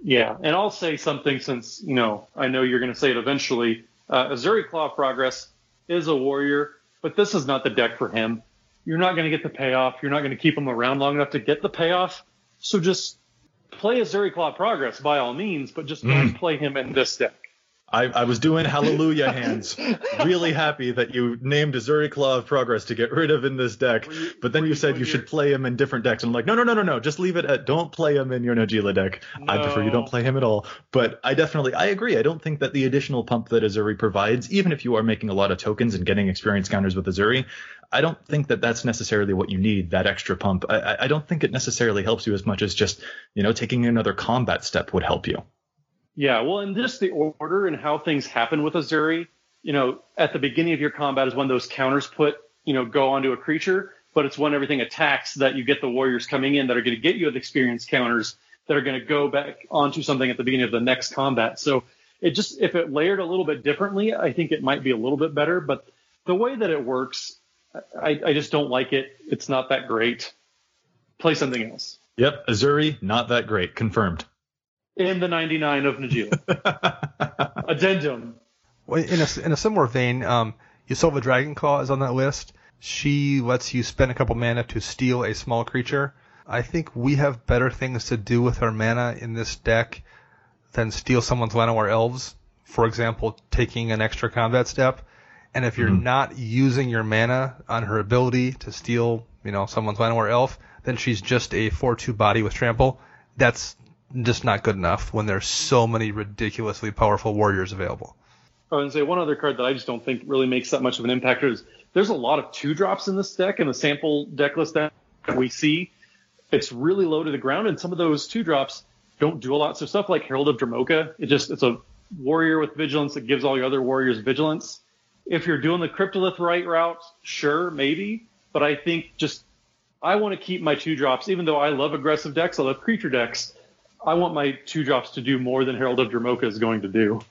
Yeah, and I'll say something since, you know, I know you're going to say it eventually. Uh, Ezuri Claw Progress is a warrior, but this is not the deck for him you're not going to get the payoff. You're not going to keep them around long enough to get the payoff. So just play Ezuri Claw Progress by all means, but just don't mm. play him in this deck. I, I was doing hallelujah hands, really happy that you named Ezuri Claw of Progress to get rid of in this deck, you, but then you, you said you should play him in different decks. And I'm like, no, no, no, no, no, just leave it at don't play him in your Najeela deck. No. I prefer you don't play him at all. But I definitely, I agree. I don't think that the additional pump that Ezuri provides, even if you are making a lot of tokens and getting experience counters with Ezuri, I don't think that that's necessarily what you need, that extra pump. I, I don't think it necessarily helps you as much as just, you know, taking another combat step would help you. Yeah, well, and just the order and how things happen with Ezuri. you know, at the beginning of your combat is when those counters put, you know, go onto a creature, but it's when everything attacks that you get the warriors coming in that are going to get you the experience counters that are going to go back onto something at the beginning of the next combat. So it just, if it layered a little bit differently, I think it might be a little bit better, but the way that it works, I, I just don't like it. It's not that great. Play something else. Yep, Ezuri, not that great. Confirmed. In the 99 of Najeela. Addendum. Well, in a, in a similar vein, um, Yasova Dragonclaw is on that list. She lets you spend a couple mana to steal a small creature. I think we have better things to do with our mana in this deck than steal someone's Llanowar elves, for example, taking an extra combat step. And if you're Mhm. not using your mana on her ability to steal, you know, someone's Llanowar elf, then she's just a 4-2 body with trample. That's just not good enough when there's so many ridiculously powerful warriors available. Oh, I would say one other card that I just don't think really makes that much of an impact is there's a lot of two drops in this deck in the sample deck list that we see. It's really low to the ground, and some of those two drops don't do a lot. So stuff like Herald of Dromoka, it just it's a warrior with vigilance that gives all your other warriors vigilance. If you're doing the Cryptolith Rite route, sure, maybe, but I think just I want to keep my two drops, even though I love aggressive decks, I love creature decks. I want my two drops to do more than Herald of Dromoka is going to do.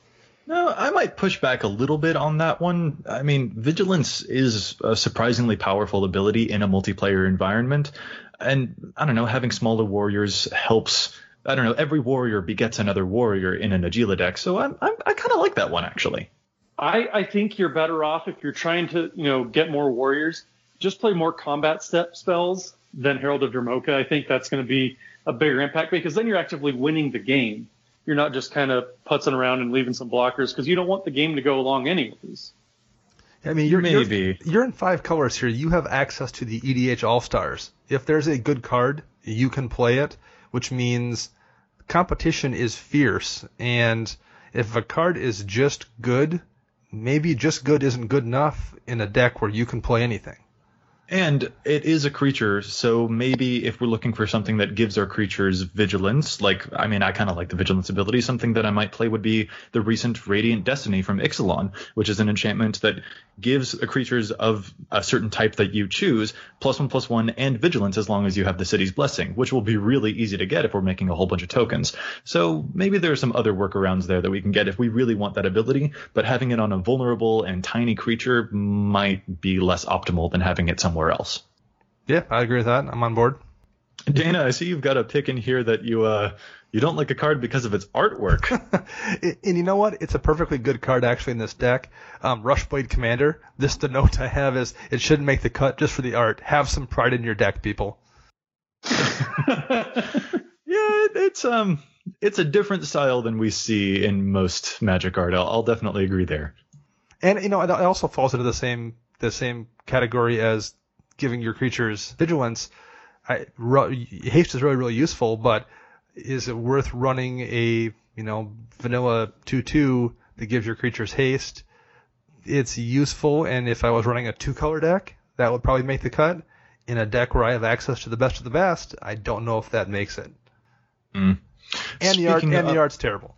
No, I might push back a little bit on that one. I mean, vigilance is a surprisingly powerful ability in a multiplayer environment, and I don't know, having smaller warriors helps. I don't know, every warrior begets another warrior in a Najeela deck, so I'm, I'm, I kind of like that one actually. I, I think you're better off if you're trying to, you know, get more warriors. Just play more combat step spells than Herald of Dromoka. I think that's going to be a bigger impact because then you're actively winning the game. You're not just kind of putzing around and leaving some blockers because you don't want the game to go along anyways. I mean, you're, you're- You're, in five colors here. You have access to the EDH All Stars. If there's a good card, you can play it, which means competition is fierce. And if a card is just good, maybe just good isn't good enough in a deck where you can play anything. And it is a creature, so maybe if we're looking for something that gives our creatures vigilance, like, I mean, I kind of like the vigilance ability, something that I might play would be the recent Radiant Destiny from Ixalan, which is an enchantment that gives creatures of a certain type that you choose plus one plus one and vigilance as long as you have the city's blessing, which will be really easy to get if we're making a whole bunch of tokens. So maybe there are some other workarounds there that we can get if we really want that ability, but having it on a vulnerable and tiny creature might be less optimal than having it somewhere else. Yeah, I agree with that. I'm on board. Dana, I see you've got a pick in here that you uh you don't like a card because of its artwork. and you know what? It's a perfectly good card actually in this deck. Um, Rushblade Commander. This the note I have is it shouldn't make the cut just for the art. Have some pride in your deck, people. yeah, it's um it's a different style than we see in most Magic art. I'll, I'll definitely agree there. And you know, it also falls into the same the same category as giving your creatures vigilance. I, ru- haste is really really useful, but is it worth running a you know vanilla two two that gives your creatures haste? It's useful, and if I was running a two color deck, that would probably make the cut. In a deck where I have access to the best of the best, I don't know if that makes it. Mm. And the art Speaking and the art's terrible.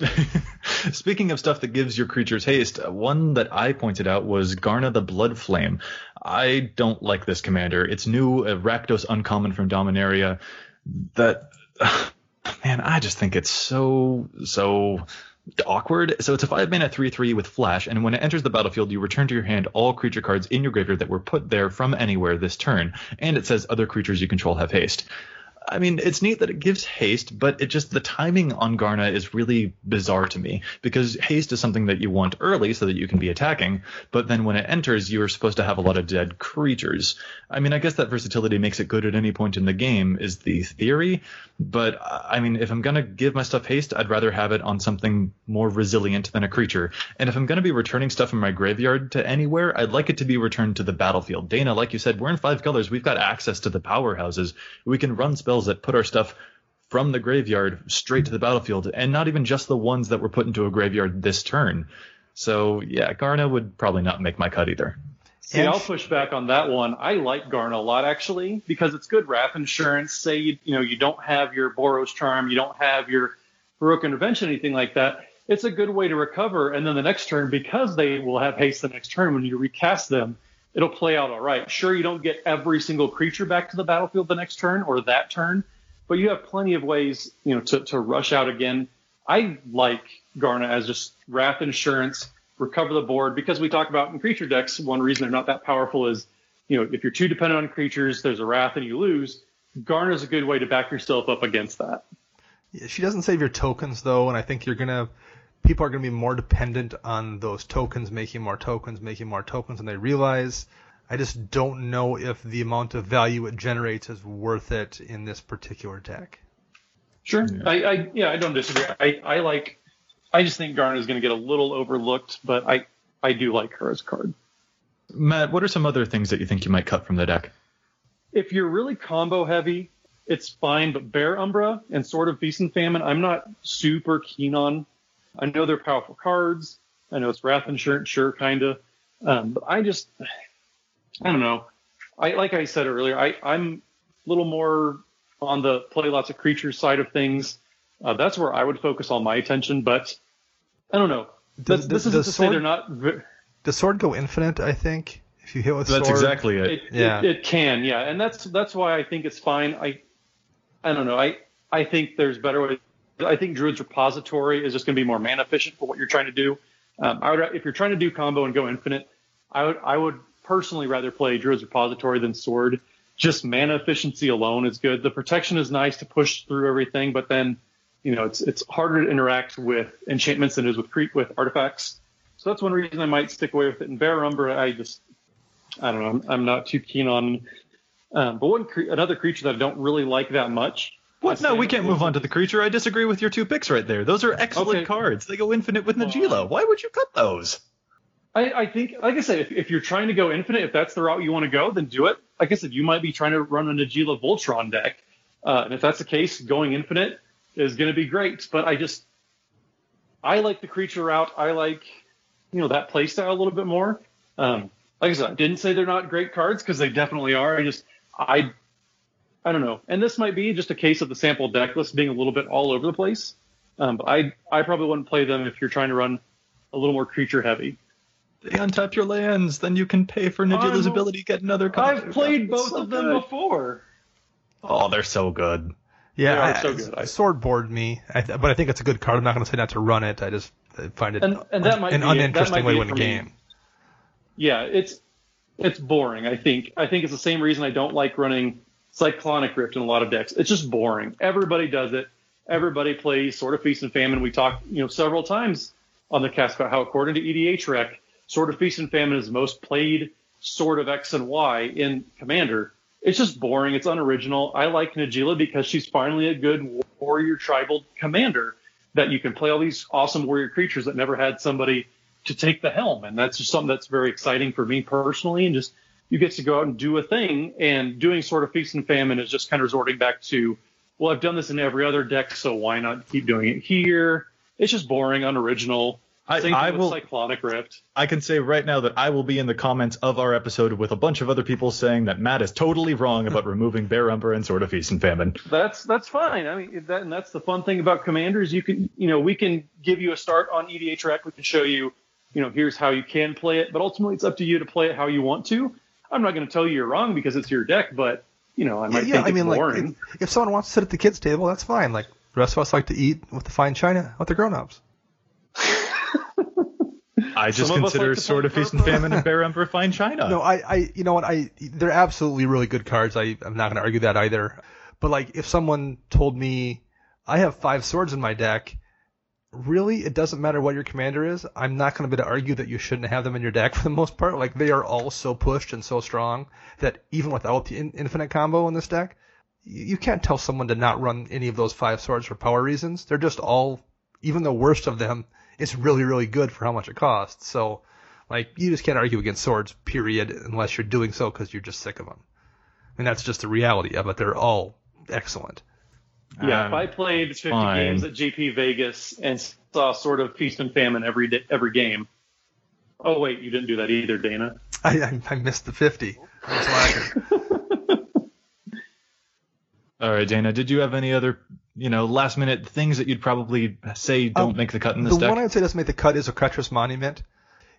Speaking of stuff that gives your creatures haste, uh, one that I pointed out was Garna the Blood Flame. I don't like this commander. It's new, a Rakdos uncommon from Dominaria. That, man, I just think it's so, so awkward. So it's a five mana three three with flash, and when it enters the battlefield, you return to your hand all creature cards in your graveyard that were put there from anywhere this turn, and it says other creatures you control have haste. I mean, it's neat that it gives haste, but it just the timing on Garna is really bizarre to me because haste is something that you want early so that you can be attacking, but then when it enters, you are supposed to have a lot of dead creatures. I mean, I guess that versatility makes it good at any point in the game is the theory, but I mean, if I'm gonna give my stuff haste, I'd rather have it on something more resilient than a creature. And if I'm gonna be returning stuff from my graveyard to anywhere, I'd like it to be returned to the battlefield. Dana, like you said, we're in five colors. We've got access to the powerhouses. We can run spells that put our stuff from the graveyard straight to the battlefield, and not even just the ones that were put into a graveyard this turn. So yeah, Garna would probably not make my cut either. See, I'll push back on that one. I like Garna a lot actually because it's good wrath insurance. Say you you know you don't have your Boros charm, you don't have your heroic intervention, anything like that. It's a good way to recover, and then the next turn, because they will have haste the next turn when you recast them, it'll play out all right. Sure, you don't get every single creature back to the battlefield the next turn or that turn, but you have plenty of ways, you know, to, to rush out again. I like Garna as just wrath insurance, recover the board because we talk about in creature decks. One reason they're not that powerful is, you know, if you're too dependent on creatures, there's a wrath and you lose. Garna is a good way to back yourself up against that. Yeah, She doesn't save your tokens though, and I think you're gonna people are gonna be more dependent on those tokens, making more tokens, making more tokens than they realize. I just don't know if the amount of value it generates is worth it in this particular deck. Sure. Yeah. I, I yeah, I don't disagree. I, I like I just think Garnet is going to get a little overlooked, but I I do like her as a card. Matt, what are some other things that you think you might cut from the deck? If you're really combo heavy, it's fine, but Bear Umbra and Sword of Feast and Famine, I'm not super keen on. I know they're powerful cards. I know it's Wrath Insurance, sure, kinda. Um, but I just, I don't know. I like I said earlier, I, I'm a little more on the play lots of creatures side of things. Uh, that's where I would focus all my attention. But I don't know. Does, this isn't to sword, say they're not. Does sword go infinite? I think if you hit with that's sword, exactly it. it yeah, it, it, can. Yeah, and that's that's why I think it's fine. I I don't know. I I think there's better ways. I think Druid's Repository is just going to be more mana efficient for what you're trying to do. Um, I would, if you're trying to do combo and go infinite, I would I would personally rather play Druid's Repository than Sword. Just mana efficiency alone is good. The protection is nice to push through everything, but then you know, it's it's harder to interact with enchantments than it is with with artifacts. So that's one reason I might stick away with it. And Bear Umbra, I just I don't know, I'm, I'm not too keen on. Um, but one another creature that I don't really like that much. What? No, we can't move on to the creature. I disagree with your two picks right there. Those are excellent okay. cards. They go infinite with Najeela. Why would you cut those? I, I think, like I said, if, if, you're trying to go infinite, if that's the route you want to go, then do it. Like I said, you might be trying to run a Najeela Voltron deck, uh, and if that's the case, going infinite, is going to be great. But I just, I like the creature route. I like, you know, that playstyle a little bit more. Um, like I said, I didn't say they're not great cards because they definitely are. I just, I, I don't know. And this might be just a case of the sample deck list being a little bit all over the place. Um, but I, I probably wouldn't play them if you're trying to run a little more creature heavy. They untap your lands, then you can pay for Najeela's ability get another card. I've played both so of them good. before. Oh, they're so good. Yeah, I, so good. I, sword bored me, I, but I think it's a good card. I'm not going to say not to run it. I just find it and, and that might an be, uninteresting way to win a game. Me. Yeah, it's it's boring. I think I think it's the same reason I don't like running Cyclonic Rift in a lot of decks. It's just boring. Everybody does it. Everybody plays Sword of Feast and Famine. We talked, you know, several times on the cast about how, according to EDHREC, Sword of Feast and Famine is the most played Sword of X and Y in Commander it's just boring. It's unoriginal. I like Najeela because she's finally a good warrior tribal commander that you can play all these awesome warrior creatures that never had somebody to take the helm. And that's just something that's very exciting for me personally. And just you get to go out and do a thing. And doing Sword of Feast and Famine is just kind of resorting back to, well, I've done this in every other deck, so why not keep doing it here? It's just boring, unoriginal. I, I will Cyclonic Rift. I can say right now that I will be in the comments of our episode with a bunch of other people saying that Matt is totally wrong about removing Bear Umbra and Sword of Feast and Famine. That's that's fine. I mean, that, and that's the fun thing about Commanders. You can, you know, we can give you a start on EDHREC. We can show you, you know, here's how you can play it. But ultimately, it's up to you to play it how you want to. I'm not going to tell you you're wrong because it's your deck, but you know, I might yeah, think I mean, boring. Like, if, if someone wants to sit at the kids' table, that's fine. Like the rest of us like to eat with the fine china with the grown-ups. I just Some consider like Sword of Feast and Famine and Bear Umbra Fine China. No, I, I, you know what? I, they're absolutely really good cards. I, I'm not going to argue that either. But like, if someone told me I have five swords in my deck, really, it doesn't matter what your commander is. I'm not going to be to argue that you shouldn't have them in your deck for the most part. Like, they are all so pushed and so strong that even without the in- infinite combo in this deck, you, you can't tell someone to not run any of those five swords for power reasons. They're just all, even the worst of them it's really, really good for how much it costs. So, like, you just can't argue against swords, period, unless you're doing so because you're just sick of them. And that's just the reality of it. They're all excellent. Yeah, um, if I played 50 fine. games at GP Vegas and saw Sword of Feast and Famine every day, every game. Oh wait, you didn't do that either, Dana. I I, I missed the 50. All right, Dana. Did you have any other you know, last minute things that you'd probably say don't um, make the cut in this the deck? The one I'd say doesn't make the cut is a Oketra's Monument.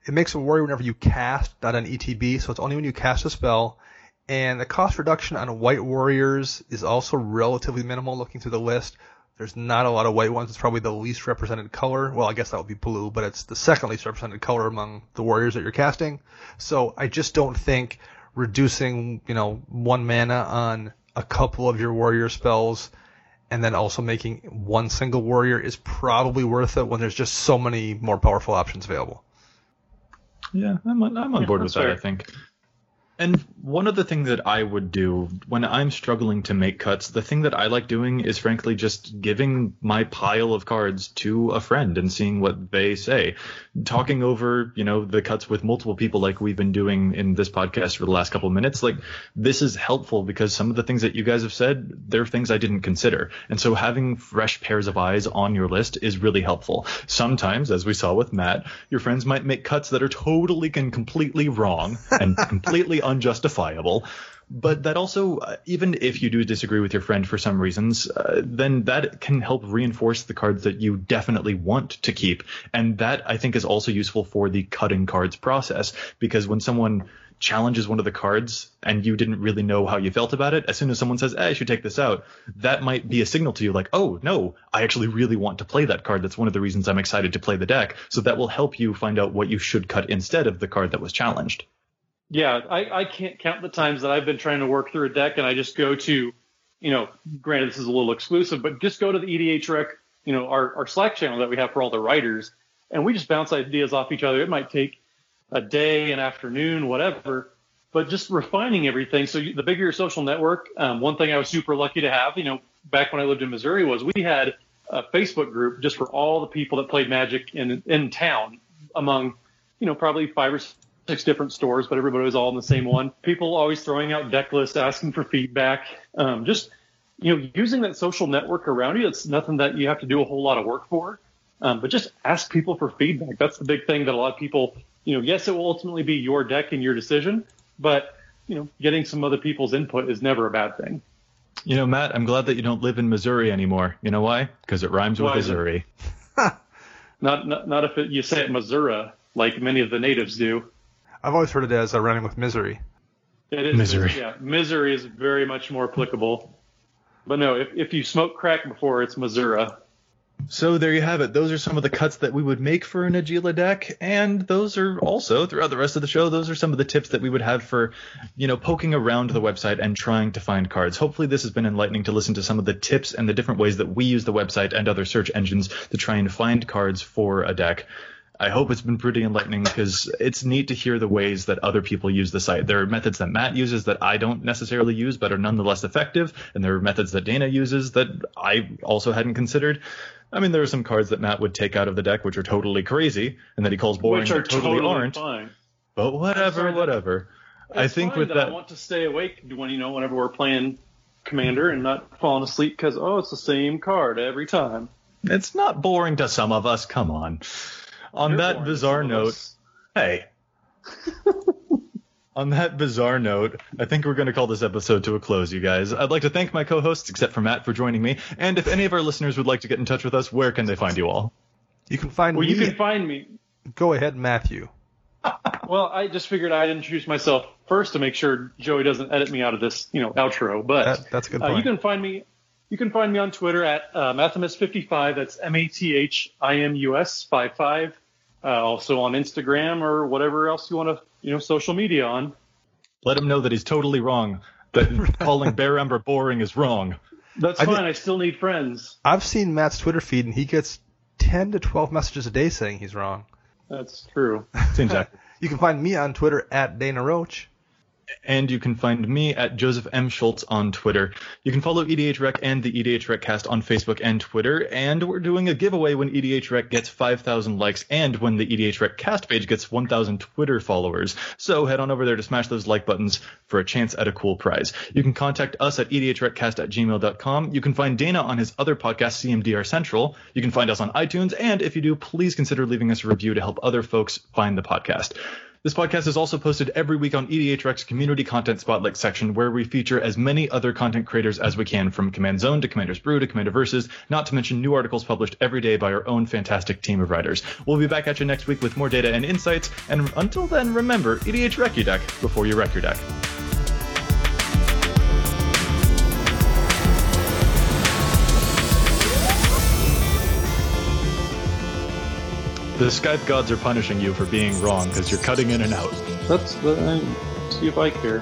It makes a warrior whenever you cast, not an ETB, so it's only when you cast a spell. And the cost reduction on white warriors is also relatively minimal looking through the list. There's not a lot of white ones. It's probably the least represented color. Well, I guess that would be blue, but it's the second least represented color among the warriors that you're casting. So I just don't think reducing, you know, one mana on a couple of your warrior spells and then also making one single warrior is probably worth it when there's just so many more powerful options available. Yeah, I'm on, I'm on yeah, board with that. Fair. I think. And one of the things that I would do when I'm struggling to make cuts, the thing that I like doing is frankly just giving my pile of cards to a friend and seeing what they say. Talking over, you know, the cuts with multiple people like we've been doing in this podcast for the last couple of minutes, like this is helpful because some of the things that you guys have said, they're things I didn't consider. And so having fresh pairs of eyes on your list is really helpful. Sometimes, as we saw with Matt, your friends might make cuts that are totally and completely wrong and completely unjustifiable. But that also, uh, even if you do disagree with your friend for some reasons, uh, then that can help reinforce the cards that you definitely want to keep. And that I think is also useful for the cutting cards process because when someone challenges one of the cards and you didn't really know how you felt about it, as soon as someone says, eh, I should take this out, that might be a signal to you like, oh, no, I actually really want to play that card. That's one of the reasons I'm excited to play the deck. So that will help you find out what you should cut instead of the card that was challenged. Yeah, I, I can't count the times that I've been trying to work through a deck and I just go to, you know, granted this is a little exclusive, but just go to the EDH Rec, you know, our, our Slack channel that we have for all the writers, and we just bounce ideas off each other. It might take a day, an afternoon, whatever, but just refining everything. So you, the bigger your social network, um, one thing I was super lucky to have, you know, back when I lived in Missouri was we had a Facebook group just for all the people that played Magic in in town among, you know, probably five or six different stores, but everybody was all in the same one. People always throwing out deck lists, asking for feedback. Um, just you know, using that social network around you. It's nothing that you have to do a whole lot of work for, um, but just ask people for feedback. That's the big thing that a lot of people, you know, yes, it will ultimately be your deck and your decision, but you know, getting some other people's input is never a bad thing. You know, Matt, I'm glad that you don't live in Missouri anymore. You know why? Because it rhymes with Missouri. not, not not if it, you say it Missouri like many of the natives do. I've always heard it as a running with misery. It is Misery. Yeah, misery is very much more applicable. But no, if, if you smoke crack before, it's Missouri. So there you have it. Those are some of the cuts that we would make for a Najeela deck, and those are also throughout the rest of the show. Those are some of the tips that we would have for, you know, poking around the website and trying to find cards. Hopefully, this has been enlightening to listen to some of the tips and the different ways that we use the website and other search engines to try and find cards for a deck. I hope it's been pretty enlightening because it's neat to hear the ways that other people use the site. There are methods that Matt uses that I don't necessarily use, but are nonetheless effective, and there are methods that Dana uses that I also hadn't considered. I mean, there are some cards that Matt would take out of the deck which are totally crazy, and that he calls boring, which are totally, totally aren't. fine. But whatever, whatever. I think with that, that, I want to stay awake when you know whenever we're playing Commander and not falling asleep because oh, it's the same card every time. it's not boring to some of us. Come on. On You're that bizarre note. Hey. On that bizarre note, I think we're going to call this episode to a close, you guys. I'd like to thank my co-hosts, except for Matt, for joining me. And if any of our listeners would like to get in touch with us, where can they find you all? You can find well, me. you can find me. Go ahead, Matthew. Well, I just figured I'd introduce myself first to make sure Joey doesn't edit me out of this, you know, outro. But That, that's a good Uh, point. you can find me. You can find me on Twitter at uh, Mathimus55. That's M A T H I M U S 55. Uh, also on Instagram or whatever else you want to, you know, social media on. Let him know that he's totally wrong. That calling Bear Umbra boring is wrong. That's I did- fine. I still need friends. I've seen Matt's Twitter feed, and he gets 10 to 12 messages a day saying he's wrong. That's true. Seems accurate. You can find me on Twitter at Dana Roach. And you can find me at Joseph M. Schultz on Twitter. You can follow EDH Rec and the EDH Rec cast on Facebook and Twitter. And we're doing a giveaway when EDH Rec gets 5,000 likes and when the EDH Rec cast page gets 1,000 Twitter followers. So head on over there to smash those like buttons for a chance at a cool prize. You can contact us at E edhrecast at gmail.com. You can find Dana on his other podcast, CMDR Central. You can find us on iTunes. And if you do, please consider leaving us a review to help other folks find the podcast. This podcast is also posted every week on E EDHREC's community content spotlight section, where we feature as many other content creators as we can, from Command Zone to Commander's Brew to Commander Versus, not to mention new articles published every day by our own fantastic team of writers. We'll be back at you next week with more data and insights, and until then, remember, EDH Rec your deck before you wreck your deck. The Skype gods are punishing you for being wrong because you're cutting in and out. That's. Uh, see if I care.